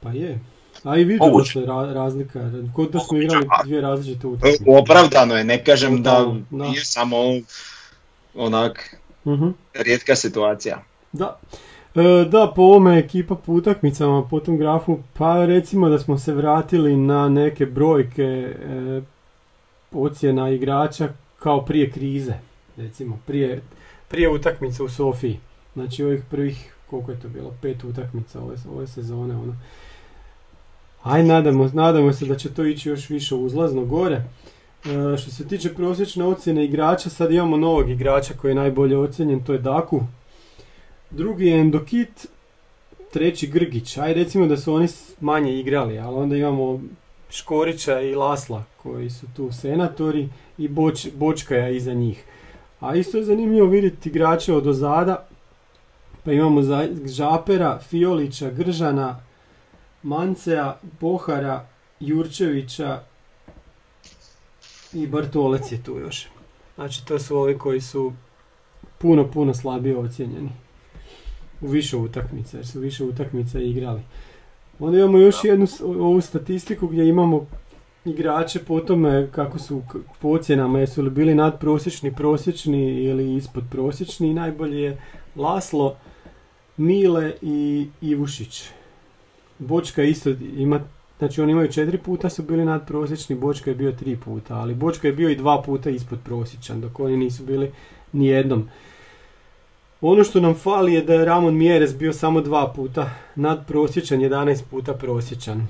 pa je. A i vidio da se ra- razlika, kod da smo igrali dvije različite utakmice. Opravdano je, ne kažem da da. nije samo onak Mhm. rijetka situacija. Da. E, da, po ovome ekipa po utakmicama, po tom grafu, pa recimo da smo se vratili na neke brojke e, ocjena igrača kao prije krize, recimo, prije, prije utakmice u Sofiji. Znači ovih prvih, koliko je to bilo, pet utakmica ove, ove sezone, ono. Aj, nadamo, nadamo se da će to ići još više uzlazno gore. E, što se tiče prosječne ocjene igrača, sad imamo novog igrača koji je najbolje ocjenjen, to je Daku. Drugi je Endokit, treći Grgić. Aj recimo da su oni manje igrali, ali onda imamo Škorića i Lasla koji su tu senatori i Boč, Bočkaja iza njih. A isto je zanimljivo vidjeti igrače od ozada. Pa imamo za, Žapera, Fiolića, Gržana, Mancea, Pohara, Jurčevića i Bartolec je tu još. Znači to su ovi koji su puno, puno slabije ocijenjeni u više utakmica, jer su više utakmica igrali. Onda imamo još jednu ovu statistiku gdje imamo igrače po tome kako su po ocjenama, jesu li bili nadprosječni, prosječni ili ispod prosječni i najbolji je Laslo, Mile i Ivušić. Bočka isto ima, znači oni imaju četiri puta su bili nadprosječni, Bočka je bio tri puta, ali Bočka je bio i dva puta ispod prosječan, dok oni nisu bili ni jednom. Ono što nam fali je da je Ramon Mjeres bio samo dva puta nadprosječan, 11 puta prosječan.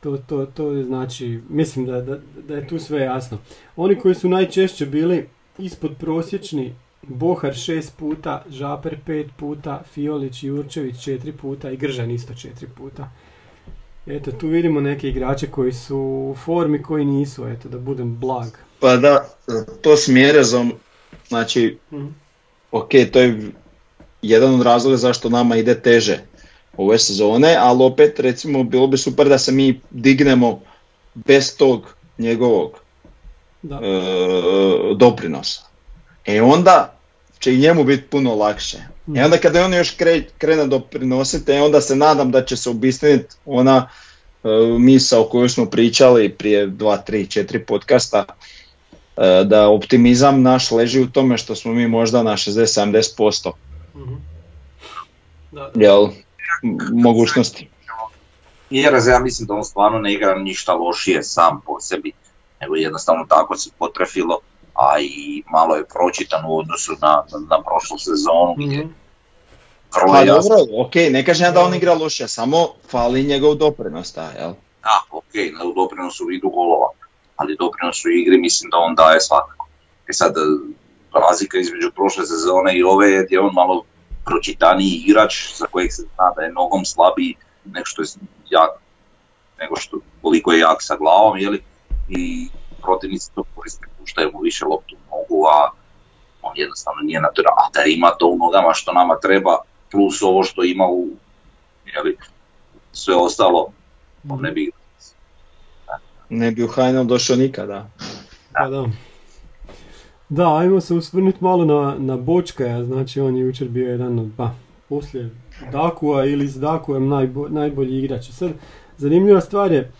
To, to, to znači, mislim da, da, da je tu sve jasno. Oni koji su najčešće bili ispod prosječni, Bohar šest puta, Žaper pet puta, Fiolić i Jurčević četiri puta i Gržan isto četiri puta. Eto, tu vidimo neke igrače koji su u formi, koji nisu, eto, da budem blag. Pa da, to s mjerezom, znači, Mhm. ok, to je jedan od razloga zašto nama ide teže ove sezone, ali opet recimo bilo bi super da se mi dignemo bez tog njegovog Da. e, doprinosa. E onda će i njemu biti puno lakše. E onda kada on još kre, krene doprinositi, e onda se nadam da će se obistiniti ona e, misa o kojoj smo pričali prije 2, 3, 4 podcasta, e, da optimizam naš leži u tome što smo mi možda na 60-70% Mhm. Da, jel, m- mogućnosti. Jer ja mislim da on stvarno ne igra ništa lošije sam po sebi, nego jednostavno tako se potrefilo, a i malo je pročitan u odnosu na, na prošlu sezonu. gdje Mhm. Vrlo Pa jasno, dobro, ok, ne kažem ja da on igra loše, samo fali njegov doprinos, taj, jel? da, ok, na doprinosu u vidu golova, ali doprinos u igri mislim da on daje svakako. E sad, e, razlika između prošle sezone i ove je gdje on malo pročitaniji igrač za kojeg se zna da je nogom slabiji nego što je jak, nego što koliko je jak sa glavom, jeli, i protivnici to koriste, puštaju mu više loptu u nogu, a on jednostavno nije natural, a da ima to u nogama što nama treba, plus ovo što ima u, jeli, sve ostalo, on ne bi Ne bi u HNL došao nikada. Pa da. Da, ajmo se usvrnuti malo na, na Bočkaja, znači on je jučer bio jedan od, pa, poslije Dakua ili s Dakujem najbo, najbolji igrač. Sad, zanimljiva stvar je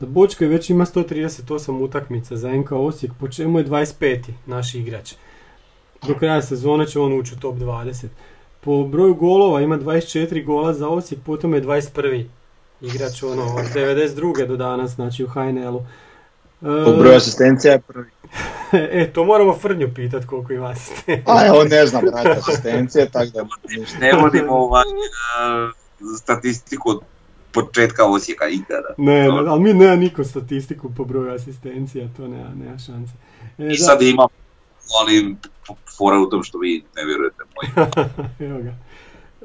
da Bočkaj već ima 138 utakmica za NK Osijek, po čemu je 25. naš igrač. Do kraja sezone će on ući u top 20. Po broju golova ima 24 gola za Osijek, potom je 21. igrač ono, od 92. do danas, znači u HNL-u. Po broju asistencija je prvi. E, to moramo Frnju pitat koliko ima asistencija. A on ne znam brati asistencije, tako da ne vodimo ovaj, e, statistiku od početka Osijeka ikada. Ne, ne, ali mi nema niko statistiku po broju asistencija, to nema, nema šanse. E, I da, sad imam, ali fora u tom što vi ne vjerujete moji. Evo ga.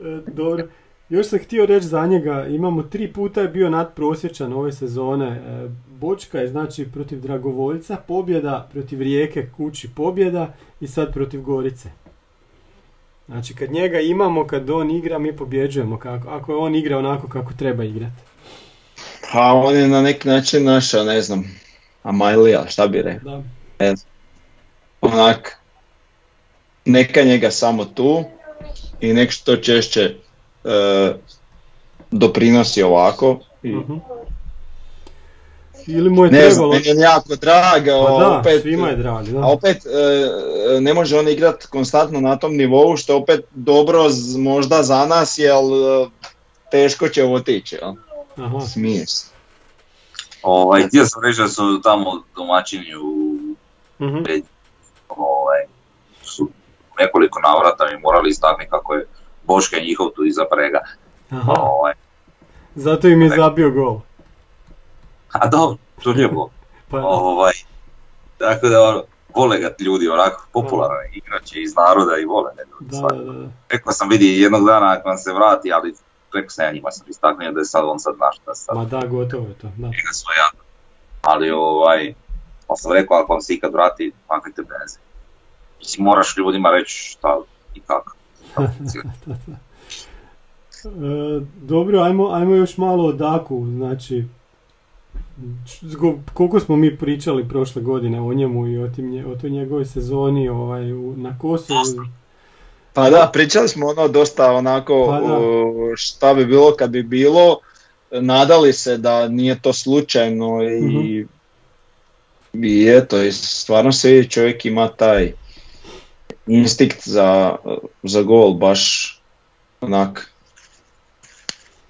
E, dobro. Još sam htio reći za njega, imamo tri puta je bio nadprosječan ove sezone. E, Bočka je znači protiv Dragovoljca pobjeda, protiv Rijeke kući pobjeda i sad protiv Gorice. Znači kad njega imamo, kad on igra, mi pobjeđujemo. Kako, ako je on igra onako kako treba igrati. Pa on je na neki način naša, ne znam, Amailija, šta bi rekao. Da. Onak, neka njega samo tu i nek što češće e, doprinosi ovako. I, Mhm. Ili mu je ne znam, trebalo... meni je jako draga, Pa da, opet, svima je dragi. Da. a opet e, ne može on igrat konstantno na tom nivou što je opet dobro z- možda za nas jer e, teško će otići. Jel? Aha. Smije se. Ovaj, htio sam reći da su tamo domaćini u Mhm. ovaj, su nekoliko navrata mi morali istaknuti kako je Boška njihov tu iza prega. Aha. Ovaj, Zato im je zabio gol. A dobro, to nije bilo. Pa, Ovaj, tako da ono, vole ga ljudi onako popularan je igrač je iz naroda i vole ne ljudi. da, svakako. da, da. Rekao sam vidi jednog dana ako vam se vrati, ali rekao sam ja njima sam istaknuo da je sad on sad naš, da sad Ma da, gotovo je to. Da. svoja. Ali ovaj, ali sam rekao ako vam se ikad vrati, maknite benzin. Mislim, moraš ljudima reći šta i kako. E, dobro, ajmo, ajmo još malo o Daku, znači koliko smo mi pričali prošle godine o njemu i o, tim, o toj njegovoj sezoni ovaj, u, na Kosovu. Pa da, pričali smo ono dosta onako Pa šta bi bilo kad bi bilo, nadali se da nije to slučajno i, Mhm. i eto, i stvarno se vidi čovjek ima taj instinkt za, za gol, baš onak.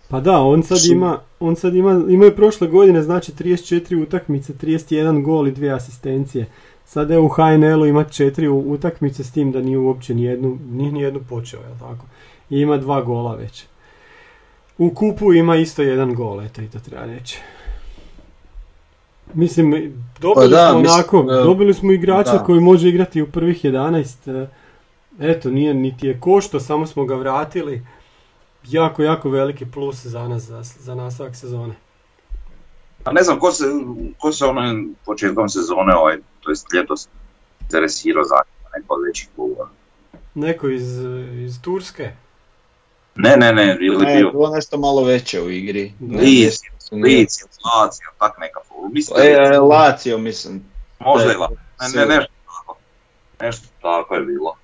Pa da, on sad Su- ima, on sad ima, imao je prošle godine znači 34 utakmice, 31 gol i dvije asistencije. Sada je u HNL-u ima 4 u- utakmice s tim da nije uopće nijednu, nije nijednu počeo, jel tako? I ima dva gola već. U kupu ima isto jedan gol, eto i to treba reći. Mislim, dobili Pa da, smo mislim, onako, e, dobili smo igrača da. koji može igrati u prvih 11. e, Eto, nije niti je košto, samo smo ga vratili. Jako, jako veliki plus za nas, za, za nastavak sezone. A ne znam ko se, ko se ono početkom sezone, ovaj, to jest ljetos, interesirao za neko od većih klubova. Neko iz, iz Turske. Ne, ne, ne, ili Ne, bio bilo nešto malo veće u igri. Lic, Lazio, tak nekako. Mislim, E, Lazio mislim. možda je ne, ne, nešto tako. Nešto tako je bilo.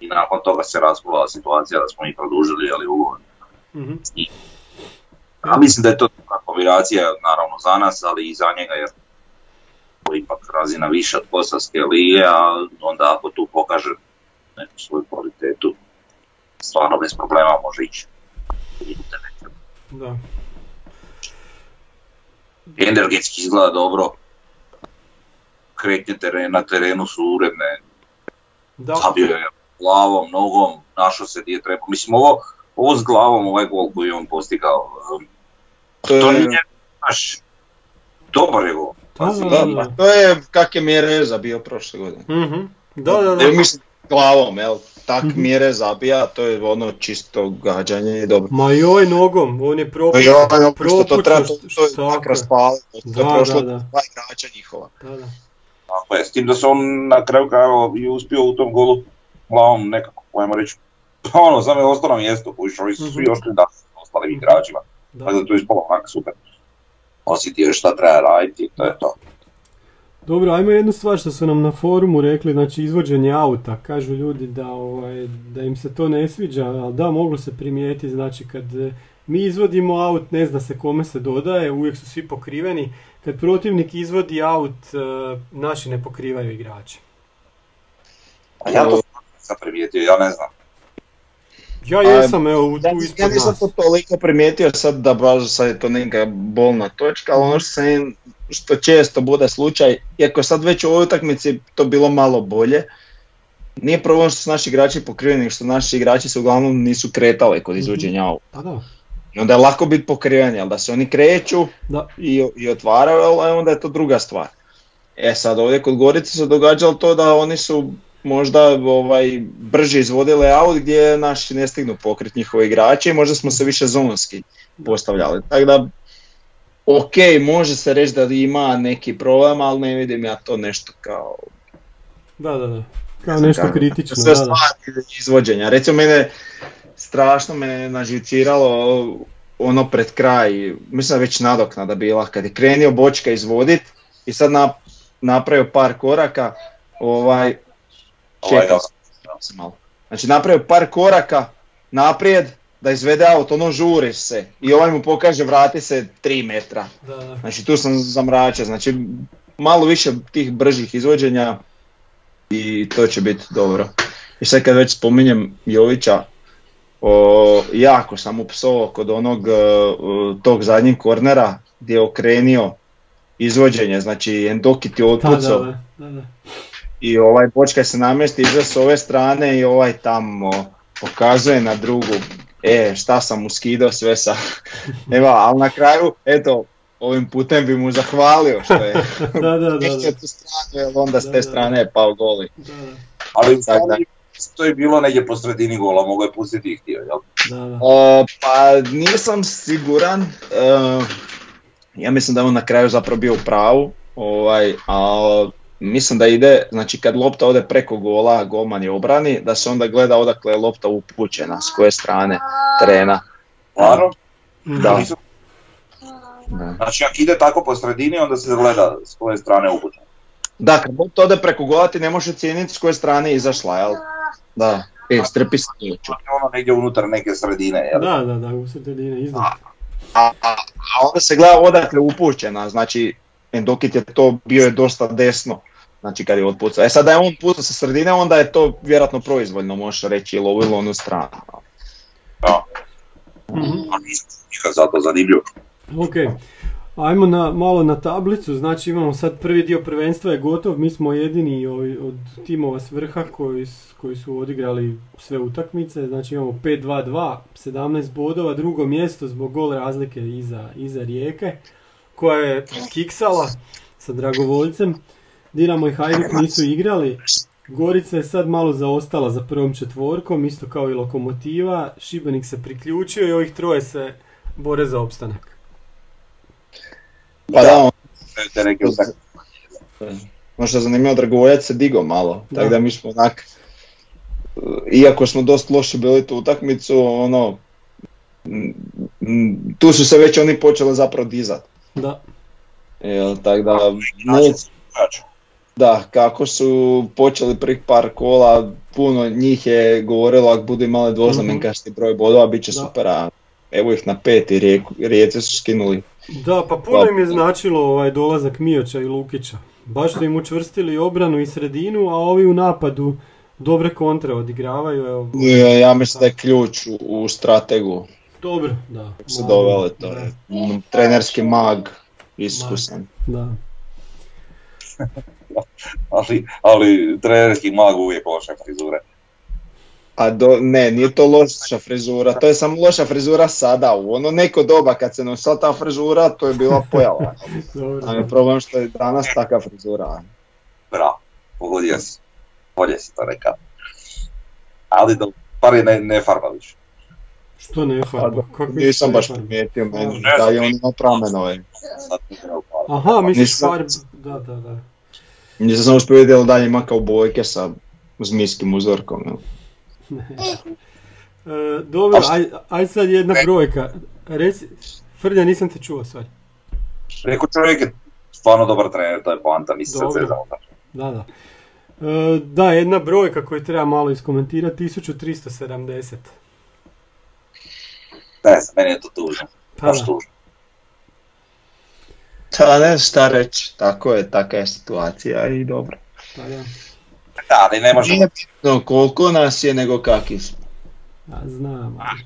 I nakon toga se raspala situacija da smo i produžili, ali ugovor. Mhm. A mislim da je to kombinacija, naravno za nas, ali i za njega, jer ipak razina više od Kosovske lige, a onda ako tu pokaže neku svoju kvalitetu, stvarno bez problema može ići. Da. Energetski izgleda dobro, kretnje teren, na terenu su uredne, Da. zabio je glavom, nogom, našao se gdje treba. Mislim, ovo, ovo s glavom, ovaj gol koji je on postigao, um, To to je, nije, znaš, dobar je gol. Da, Pazi, da, da, da. to je kak je Mjereza bio prošle godine. Mhm. Da, da, da. Mislim glavom, jel? Tak Mhm. mjere zabija, to je ono čisto gađanje i dobro. Ma joj nogom, on je propušao. Jo, jo, što to treba, to, što- to je što- tak raspalilo, to Da, je prošlo da, da. dva igrača njihova. Da, da. Tako je, s tim da se on na kraju krajeva i uspio u tom golu glavom nekako, ajmo reći, pa ono, samo je ostalo mjesto, kojiš, ovi su svi Mhm. ošli da ostalim igračima, da. tako da to je ispalo onak super. Osjetio je šta treba raditi, to je to. Dobro, ajmo jednu stvar što su nam na forumu rekli, znači izvođenje auta. Kažu ljudi da, ovaj, da im se to ne sviđa, ali da, moglo se primijetiti, znači kad e, mi izvodimo aut, ne zna se kome se dodaje, uvijek su svi pokriveni. Kad protivnik izvodi aut, e, naši ne pokrivaju igrače. A ja to sam primijetio, ja ne znam. Ja jesam, evo, u, Ja, ja nisam nas. to toliko primijetio sad da baš sad je to neka bolna točka, ali ono što, sam, što često bude slučaj, iako sad već u ovoj utakmici to bilo malo bolje, nije problem što su naši igrači pokriveni, što naši igrači se uglavnom nisu kretali kod izvođenja auta. Pa da. I onda je lako biti pokriven, ali da se oni kreću Da. i, i otvaraju, onda je to druga stvar. E sad ovdje kod Gorice se događalo to da oni su možda ovaj, brže izvodili aut gdje naši ne stignu pokriti njihove igrače i možda smo se više zonski postavljali. Tako da, ok, može se reći da ima neki problem, ali ne vidim ja to nešto kao Da, da, da. Kao nešto kako- kritično, Sve stvari izvođenja. Recimo mene strašno me naživciralo ono pred kraj, mislim da već nadoknada bila, kad je krenio Bočka izvodit i sad na, napravio par koraka, ovaj, Ovaj, čekaj se malo. Znači napravio par koraka naprijed da izvede auto, ono žuri se i ovaj mu pokaže vrati se 3 metra. Da, da. Znači tu sam zamračio, znači malo više tih bržih izvođenja i to će biti dobro. I sad kad već spominjem Jovića, o, jako sam upsovao kod onog e, tog zadnjeg kornera gdje je okrenio izvođenje, znači Endokit je otpucao da, da, da. I ovaj Bočka se namjesti iza s ove strane i ovaj tamo pokazuje na drugu, e šta sam mu skidao sve sa, evo, ali na kraju, eto, ovim putem bi mu zahvalio što je Da, da, da, da. Tu stranu, jer onda s te da. strane je pao goli. Da, da. Ali Tako da. to je bilo negdje po sredini gola, mogo je pustiti i htio, jel? Da, da. O, pa nisam siguran, e, ja mislim da je on na kraju zapravo bio u pravu, ovaj, a mislim da ide, znači kad lopta ode preko gola, golman je obrani, da se onda gleda odakle je lopta upućena, s koje strane terena. Stvarno? Da. Da. Znači, ako ide tako po sredini, onda se gleda s koje strane upućen. Da, kad lopta ode preko gola ti ne možeš ocijeniti s koje strane je izašla, jel? Da, e, strpi se. Ono negdje unutar neke sredine, jel? Da, da, da, u sredine iznad. A, a, a onda se gleda odakle upućena, znači Endokit je to bio je dosta desno, znači kad je otpucao. E sad da je on pucao sa sredine, onda je to vjerojatno proizvoljno, možeš reći, ili ovu ili onu stranu. Da. Mhm. Nikad zato zanimljivo. Ok, ajmo na, malo na tablicu, znači imamo sad prvi dio prvenstva je gotov, mi smo jedini ovi od timova s vrha koji, koji su odigrali sve utakmice, znači imamo 5-2-2, 17 bodova, drugo mjesto zbog gol razlike iza, iza Rijeke, koja je kiksala sa Dragovoljcem, Dinamo i Hajduk nisu igrali, Gorica je sad malo zaostala za prvom četvorkom, isto kao i Lokomotiva, Šibenik se priključio i ovih troje se bore za opstanak. Pa da, on, Te neke utakmice. ono što je zanimljivo, Dragovoljac se digao malo, Da. tako da mi smo onak, iako smo dosta loše bili tu utakmicu, ono, tu su se već oni počeli zapravo dizat. Da, Jel, tako da, ne, Znači, Da, kako su počeli prvih par kola, puno njih je govorilo ako budu imali dvoznamenkasti broj bodova, bit će Da. super, a evo ih na pet i Rijeku, Rijece su skinuli. da, pa puno im je značilo ovaj dolazak Mioća i Lukića. Baš su im učvrstili obranu i sredinu, a ovi u napadu dobre kontre odigravaju. Evo, Ja, ja mislim da je ključ u, u strategu Dobro, da. se malo, doveli, to je mm, trenerski mag, iskusan. Da, ali, ali trenerski mag uvijek loše frizure. A do, ne, nije to loša frizura, to je samo loša frizura sada, u ono neko doba kad se nosila ta frizura, to je bila pojava. A je problem što je danas takva frizura. Bravo, pogodio si. Bolje si to rekao. Ali da par je ne, ne farba više. Što ne Pa, farba? Kako misliš nisam baš primijetio, meni, da je on ima pramenove. Aha, misliš farba? Da, da, da. Nisam sam uspio vidjeti da ima kao bojke sa zmijskim uzorkom. jel? E, dobro, aj, aj sad jedna brojka. Reci, Frlja, nisam te čuo, stvari. Rekao čovjek je stvarno dobar trener, to je poanta, nisam se Dobro. zezao. Da, da. E, da, jedna brojka koju treba malo iskomentirati, 1370. Ne znam, meni je to tužno. Pa Baš tužno. Ta ne znam šta reći, tako je, taka je situacija i dobro. pa da. Da, ali ne možemo. Nije bitno koliko nas je, nego kakvi smo. Ja, znam. ali-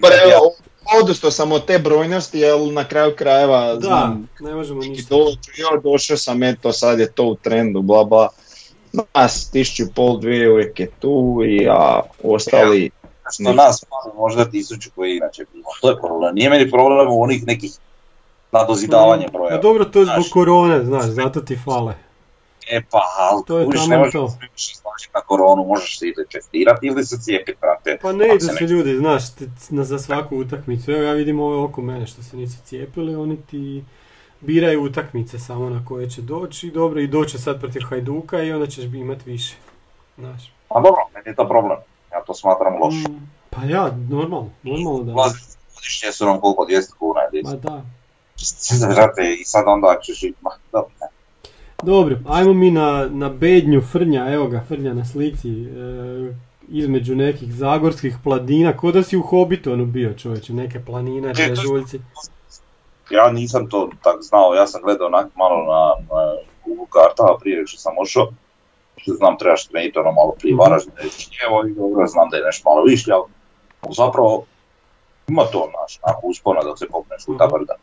Pa ja- evo, odustao sam od te brojnosti, jer na kraju krajeva Da, znam ne možemo ništa. dođu, jo, došao sam, eto sad je to u trendu, bla bla. Nas tisuću i pol, dvije uvijek je tu i a ostali što nas možda tisuću koji inače bilo. To je problem. Nije meni problem u onih nekih nadozidavanja broja. A dobro, to je zbog Znaš. korone, znaš, zato ti fale. E pa, ali To je kužiš, taman ne možeš slažiti na koronu, možeš se ide testirati ili se cijepiti, brate. Pa ne idu se ljudi, znaš, te- na, za svaku utakmicu. Evo ja vidim ove oko mene što se nisu cijepili, oni ti biraju utakmice samo na koje će doći. Dobro, i doće sad protiv Hajduka i onda ćeš imati više. Znaš. Pa dobro, meni je to problem. Ja to smatram loše. Mm, pa ja, normalno, normalno da. Godišnje su nam koliko, 200 kuna ili Ma da. I sad onda ćeš i... Dobro. Dobro, ajmo mi na, na bednju Frnja, evo ga Frnja na slici, e, između nekih zagorskih planina, ko da si u Hobbitonu bio čovječe, neke planine, E, je- brežuljci. Ja nisam to tak znao, ja sam gledao onak malo na, na Google kartama prije što sam ošao. Što znam trebaš smeniti ono malo prije Mhm. Varaždina i Činjevo i dobro znam da je nešto malo višlja, ali zapravo ima to naš, onako uspona dok se popneš u ta Mhm. brda.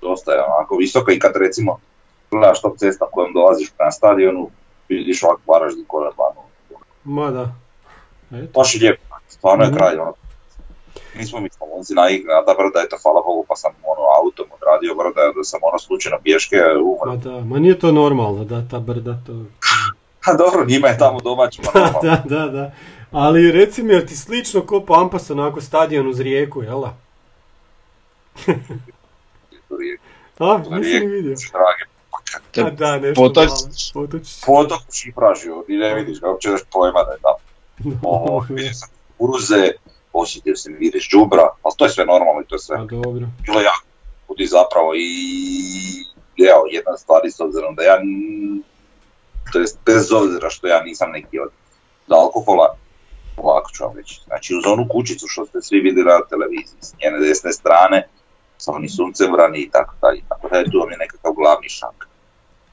Dosta je onako visoka i kad recimo gledaš top cesta kojom dolaziš prema stadionu, vidiš ovak Varaždin dlanu. Ma da. Eto. Baš je lijepo, stvarno je Mhm. kraj ono. Nismo mi Slavonci naigli na ta brda, eto hvala Bogu pa sam ono autom odradio brda da sam ono slučajno pješke umro. Ma da, ma nije to normalno da ta brda to... Ha dobro, njima je tamo domaći normalno. da, da, da. Ali reci mi, jel ti slično ko Pampas onako stadion uz rijeku, jel da? A, nisi ni vidio. Te A da, nešto potoč- malo. Potočić. fotok u šipražiju, ti ne vidiš ga, uopće daš pojma da je tamo. Ovo, vidio sam kuruze, osjetio sam vidiš džubra, ali to je sve normalno i to je sve Pa dobro. bilo jako ljudi zapravo i evo jedna stvar s obzirom da ja to jest bez obzira što ja nisam neki od od alkohola ovako ću vam reći znači uz onu kućicu što ste svi vidjeli na televiziji s njene desne strane sa oni suncevrani i tako dalje i tako dalje tu vam je nekakav glavni šank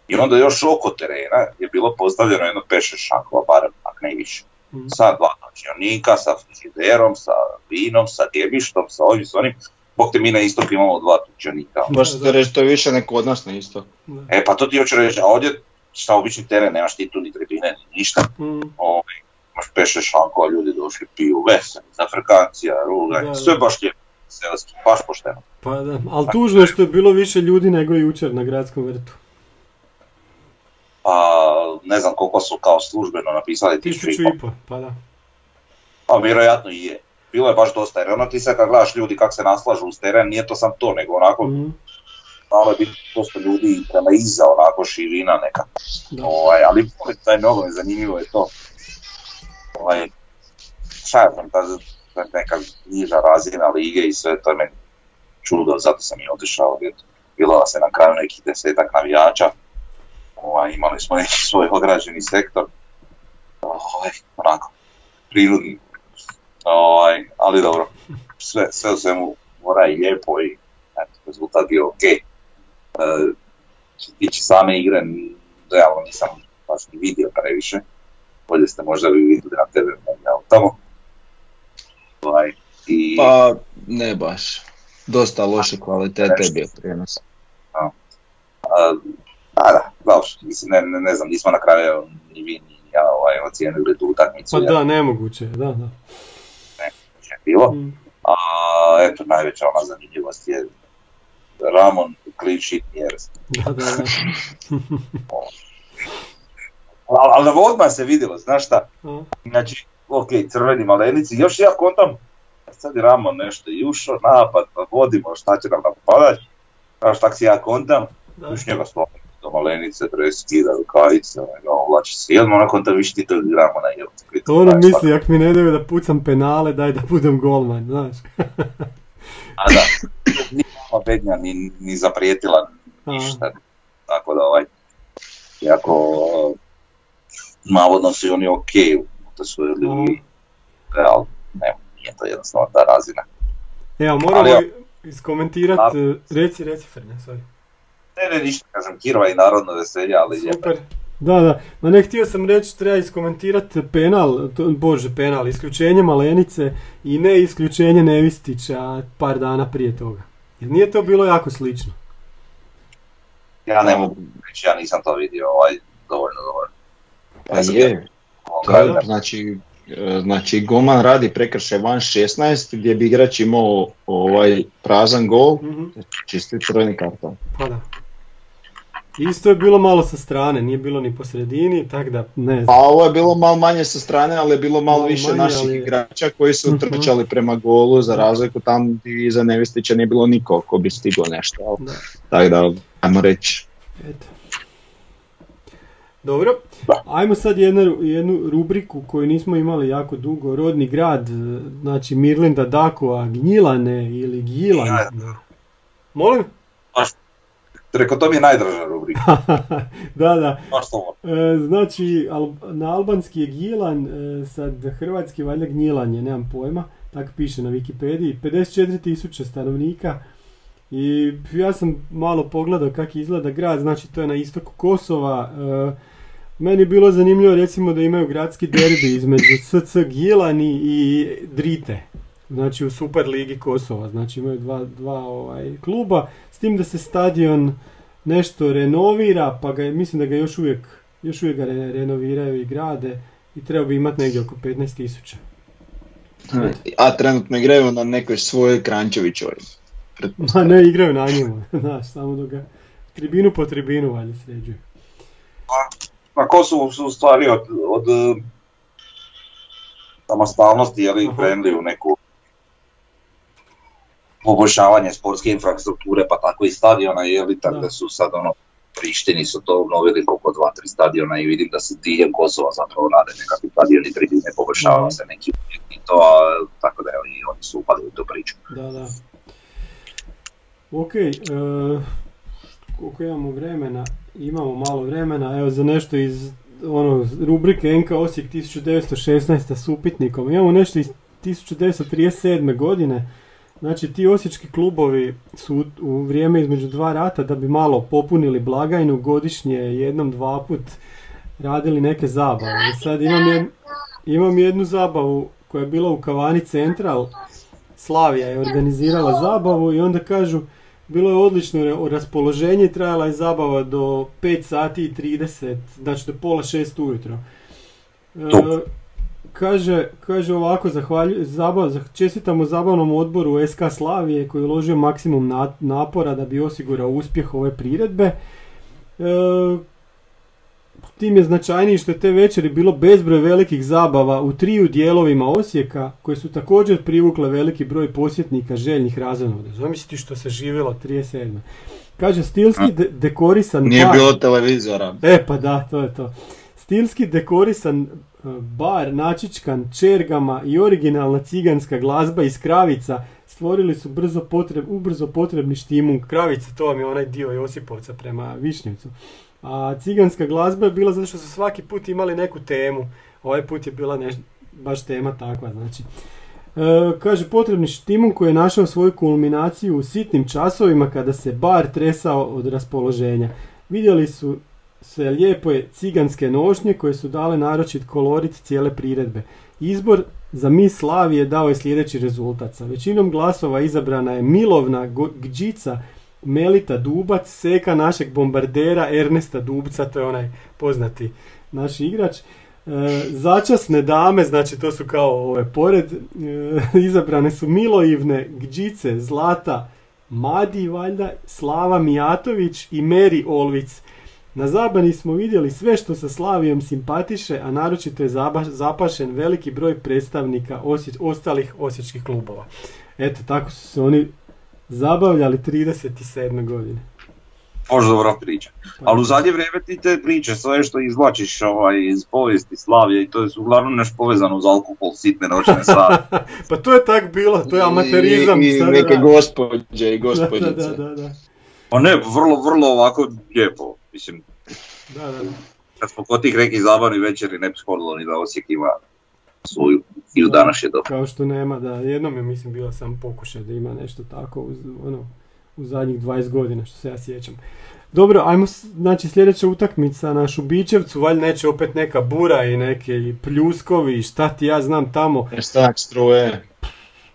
i onda još oko terena je bilo postavljeno jedno 5-6 šankova barem ako ne više Mhm. sa dva noćionika, sa frižiderom, sa vinom, sa gebištom, sa ovim, s onim. Bog te mi na istok imamo dva tučenika. Baš ti reći, to je više nek od nas na isto. Da. E pa to ti hoću reći, a ovdje šta obični teren, nemaš ti tu ni tribine, ni ništa. Mm, Ovaj, imaš peše šankova, ljudi došli, piju, veseli, zafrkancija, ruganje, Da, da. sve baš lijepo, selski, baš pošteno. pa da, ali tužno je što je bilo više ljudi nego jučer na gradskom vrtu. Pa ne znam koliko su kao službeno napisali tisuću i pol, po, pa da. pa vjerojatno i je. Bilo je baš dosta, jer ono ti sad kad gledaš ljudi kako se naslažu uz teren, nije to sam to, nego onako Mm, malo je biti dosta ljudi prema iza, onako širina neka. Ovaj, ali taj nogomet, zanimljivo je to. Ovaj, šta ja znam, neka niža razina lige i sve, to je meni čudo, zato sam i otišao. Bilo nas je na kraju nekih desetak navijača, ovaj, imali smo neki svoj ograđeni sektor, ovaj, onako, prirodni. Ovaj, ali dobro, sve, sve u svemu mora i lijepo i eto, rezultat bio ok. E, tiče same igre, realno nisam baš ni vidio previše. Bolje ste možda vi vidjeli na nego tamo. Ovaj, i, Pa ne baš. Dosta loše kvalitete je bio prijenos. a, a da, dobro, mislim, ne, ne, ne znam, nismo na kraju ni vi ni ja ovaj, ocijenili tu utakmicu. Pa da, nemoguće, je, da, da. je bilo. Mm, A eto, najveća ona zanimljivost je Ramon clean sheet mjere. Da, da, da. Ali, ali odmah se vidjelo, znaš šta, A, Znači, ok, crveni malenici, još ja kontam, sad je Ramon nešto i ušao, napad, pa vodimo, šta će nam napadat, znaš, tak si ja kontam, da. još njega stvarno do malenice, dres, skida, rukavice, ga ovlači se, odmah nakon kontam, viš ti to Ramona je. Ono misli, ako mi ne daju da pucam penale, daj da budem golman, znaš. A da, nije nama Bednja ni, ni zaprijetila ništa, tako da ovaj, jako, navodno su oni ok, to su ili, ali ne, nije to jednostavno ta razina. Evo, moramo ja- iskomentirati, reci, reci Frnja, sorry. Ne, ne, ništa, kažem, Kirova i narodno veselje, ali je Super. Da, da. Ma ne, htio sam reći, treba iskomentirati penal, to, bože penal, isključenje Malenice i ne isključenje Nevistića par dana prije toga. Jer nije to bilo jako slično. ja ne mogu reći, ja nisam to vidio ovaj, dovoljno dobro. Pa Ja je, znači E, Znači, golman radi prekršaj van 16 gdje bi igrač imao ovaj prazan gol, Mhm. čisti crveni karton. Pa da. Isto je bilo malo sa strane, nije bilo ni po sredini, tako da ne Pa znam. ovo je bilo malo manje sa strane, ali je bilo malo Malo više manje, naših ali- igrača koji su Mhm. trčali prema golu, za razliku tam gdje iza Nevistića nije bilo niko ko bi stigao nešto. Tako da, ajmo reći, Eto. Dobro, ajmo sad jednu, jednu rubriku koju nismo imali jako dugo, rodni grad, e, znači Mirlinda Dakova, Gnjilane ili Gjilan. Ja. Molim? Rekao, to mi je najdraža rubrika. da, da. E, znači, al- na albanski je Gilan, e, sad hrvatski valjda Gnjilan je, nemam pojma, tako piše na Wikipediji, 54 tisuće stanovnika i ja sam malo pogledao kako izgleda grad, znači to je na istoku Kosova, e, meni je bilo zanimljivo recimo da imaju gradski derbi između SC Gilani i Drite, znači u Super Ligi Kosova, znači imaju dva, dva ovaj, kluba, s tim da se stadion nešto renovira, pa ga, mislim da ga još uvijek, još uvijek ga re- renoviraju i grade i treba bi imati negdje oko 15 tisuća. a trenutno igraju na nekoj svojoj Krančevićovoj. Ma ne igraju na njemu, znaš, samo dok ga tribinu po tribinu valjda sređuju. Na Kosovu su u stvari od, od eh, samostalnosti jeli, Aha. krenuli u neku poboljšavanje sportske infrastrukture, pa tako i stadiona, jeli, tako Da. su sad ono, Prištini su to obnovili oko dva, tri stadiona i vidim da se diljem Kosova zapravo rade nekakvi stadioni, tribine, poboljšava Mhm. se neki i to, a, tako da evo, i oni su upali u tu priču. Da, da. Ok, e, koliko imamo vremena? Imamo malo vremena, evo za nešto iz ono, rubrike NK Osijek 1916 s upitnikom. Imamo nešto iz 1937. godine. Znači ti osječki klubovi su u- vrijeme između dva rata da bi malo popunili blagajnu godišnje jednom, dva put radili neke zabave. I sad imam, jed- imam jednu zabavu koja je bila u kavani Central. Slavija je organizirala zabavu i onda kažu bilo je odlično raspoloženje trajala je zabava do 5 sati i 30, znači do pola 6 ujutro. E, kaže, kaže ovako, zahvalju, zabav, čestitamo zabavnom odboru SK Slavije koji je uložio maksimum na- napora da bi osigurao uspjeh ove priredbe. E, tim je značajniji što je te večeri bilo bezbroj velikih zabava u triju dijelovima Osijeka koje su također privukle veliki broj posjetnika željnih razonoda. Zamisliti što se živjelo 37. Kaže, stilski de- dekorisan Nije bar- bilo televizora. E pa da, to je to. Stilski dekorisan e, bar, načičkan čergama i originalna ciganska glazba iz Kravica stvorili su brzo potreb, ubrzo potrebni štimun. Kravica, to vam je onaj dio Josipovca prema Višnjevcu. A ciganska glazba je bila zato što su svaki put imali neku temu. Ovaj put je bila neš, baš tema takva, znači. E, kaže, potrebni štimun koji je našao svoju kulminaciju u sitnim časovima kada se bar tresao od raspoloženja. Vidjeli su se lijepe ciganske nošnje koje su dale naročit kolorit cijele priredbe. Izbor za Miss Slavije dao je sljedeći rezultat. Sa većinom glasova izabrana je Milovna Gđica Melita Dubac, seka našeg bombardera Ernesta Dubca, to je onaj poznati naš igrač. E, začasne dame, znači to su kao ove pored, e, izabrane su Miloivne, Gđice, Zlata, Madi valjda, Slava Mijatović i Meri Olvic. Na zabani smo vidjeli sve što sa Slavijom simpatiše, a naročito je zapašen veliki broj predstavnika osje- ostalih osječkih klubova. Eto, tako su se oni zabavljali 37. godine. Možda dobra priča. Ali u zadnje vrijeme ti te priče, sve što izvlačiš ovaj, iz povijesti Slavije i to je uglavnom nešto povezano uz alkohol, sitne noćne sate. Pa to je tak bilo, to je amaterizam. I, i sad neke da. gospođe i Da, gospođice. da, da, da, Pa ne, vrlo, vrlo ovako lijepo. Mislim, da, da, da. kad smo kod tih nekih zabavnih večeri ne bi shodilo ni da Osijek ima svoju i u današnje doba. Kao što nema, da, jednom je mislim bio sam pokušaj da ima nešto tako uz, ono, u zadnjih 20 godina što se ja sjećam. Dobro, ajmo, znači sljedeća utakmica na Šubićevcu, valjda neće opet neka bura i neke i pljuskovi i šta ti ja znam tamo. Nestanak struje.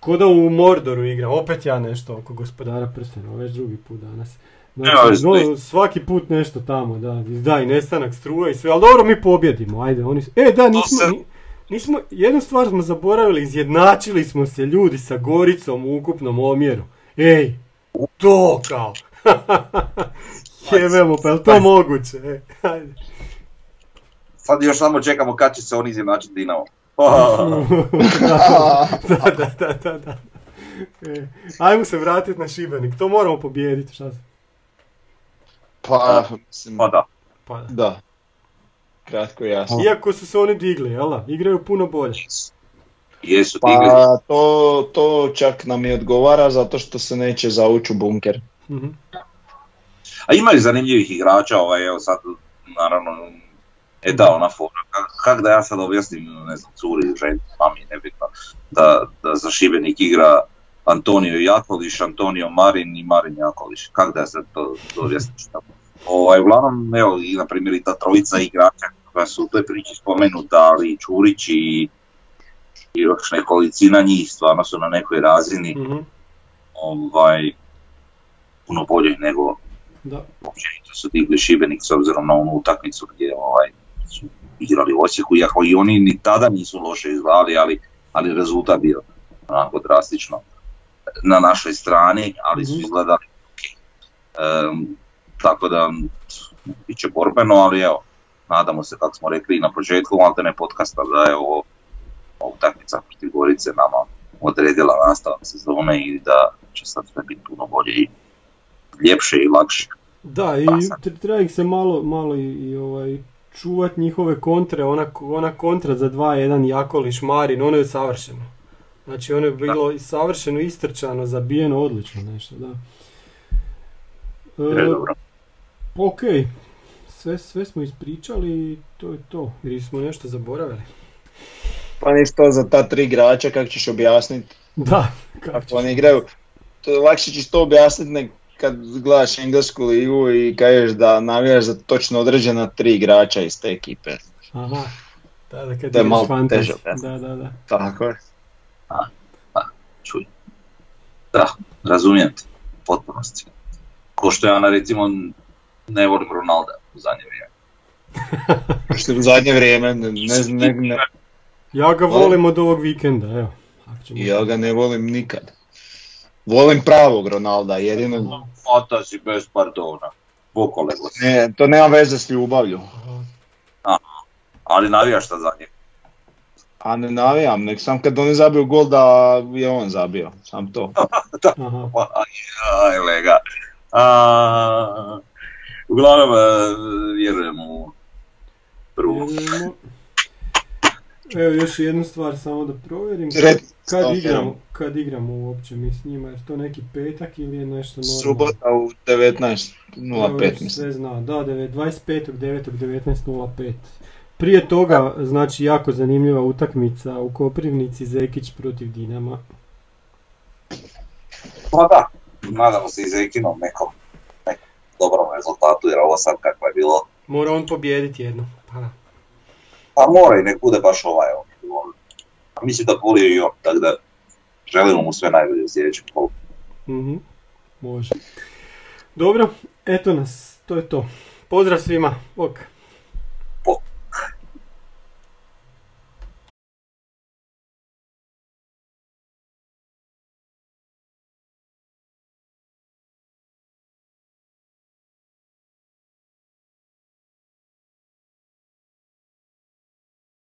Ko da u Mordoru igra, opet ja nešto oko gospodara prstena, već drugi put danas. Znači, no, svaki put nešto tamo, da, da i nestanak struje i sve, ali dobro mi pobjedimo, ajde, oni su- E, da, nismo, nismo, jednu stvar smo zaboravili, izjednačili smo se ljudi sa Goricom u ukupnom omjeru. Ej, to kao. Jebemo, pa je to moguće? E, ajde. Sad još samo čekamo kad će se oni izjednačiti Dinamo. da, da, da, da, da. E, ajmo se vratiti na Šibenik, to moramo pobijediti, šta se? Pa, mislim, Pa da. Pa da. da. Kratko i jasno. Iako su se oni digli, jel da? Igraju puno bolje. Jesu. Pa to, to čak nam i odgovara zato što se neće zaući u bunker. Mhm. A ima i zanimljivih igrača, ovaj, evo sad, naravno, e da, ona fora, kak, kak da ja sad objasnim, ne znam, curi, ženi, mami, nebitno, da, da za Šibenik igra Antonio Jakoliš, Antonio Marin i Marin Jakoliš, kak da ja sad to, to objasnim šta? Ovaj, uglavnom, evo, i na primjer i ta trojica igrača koja su u toj priči spomenuta, ali i Čurić i, i još nekolicina njih stvarno su na nekoj razini, Mhm. ovaj, puno bolje nego Da. općenito su digli Šibenik s obzirom na onu utakmicu gdje ovaj, su igrali u Osijeku, iako i oni ni tada nisu loše izgledali, ali, ali rezultat bio onako drastično na našoj strani, ali su Mhm. izgledali ok. Em, tako da, bit će borbeno, ali evo, nadamo se, kako smo rekli i na početku maltene podcasta, da je ovo utakmica protiv Gorice nama odredila nastavak sezone i da će sad sve biti puno bolje i ljepše i lakše. Da, i Pa treba ih se malo, malo i, i ovaj, čuvat njihove kontre, ona, ona kontra za 2-1 Jakoliš Marin, ono je savršeno. Znači ono je bilo i savršeno istrčano, zabijeno odlično nešto, da. E, E, dobro. ok, sve, sve smo ispričali i to je to. Ili smo nešto zaboravili? Pa ništa za ta tri igrača, kako ćeš objasniti Da, kako ćeš? oni igraju. To je lakše ćeš to objasniti nek kad gledaš englesku ligu i kažeš da navijaš za točno određena tri igrača iz te ekipe. Aha, da, da, kad To je malo teže. Da, da, da. Tako je. čuj. Da, razumijem te, u potpunosti. Ko što ja, na recimo, ne volim Ronalda u zadnje vrijeme. Što u zadnje vrijeme, ne, ne, ne, ne, Ja ga volim od ovog vikenda, evo. Ja ga ne volim nikad. Volim pravog Ronalda, jedino... Fantasy bez pardona. Si. Ne, to nema veze s ljubavlju. Aha. Ali navijaš šta za njeg. A ne navijam, nek sam kad oni zabiju gol da je on zabio, sam to. Aha. Aj, lega. A, uglavnom, e, vjerujem u prvu. Evo još jednu stvar samo da provjerim. Sretno Kad igramo, kad igramo uopće mi s njima, jer to neki petak ili je nešto normalno? Subota u Evo, 19.05 već mislim. Sve zna, da, devet- 25.9.19.05. Prije toga, znači, jako zanimljiva utakmica u Koprivnici, Zekić protiv Dinama. Pa da, nadamo se i za Ekinom nekom, nekom dobrom rezultatu, jer ovo sad kako je bilo, Mora on pobijediti jednu. Pa da. pa mora i nek bude baš ovaj. ono. A mislim da volio i on, tako da želimo mu sve najbolje u sljedećem kolu. Mhm, može. Dobro, eto nas, to je to. Pozdrav svima, bok.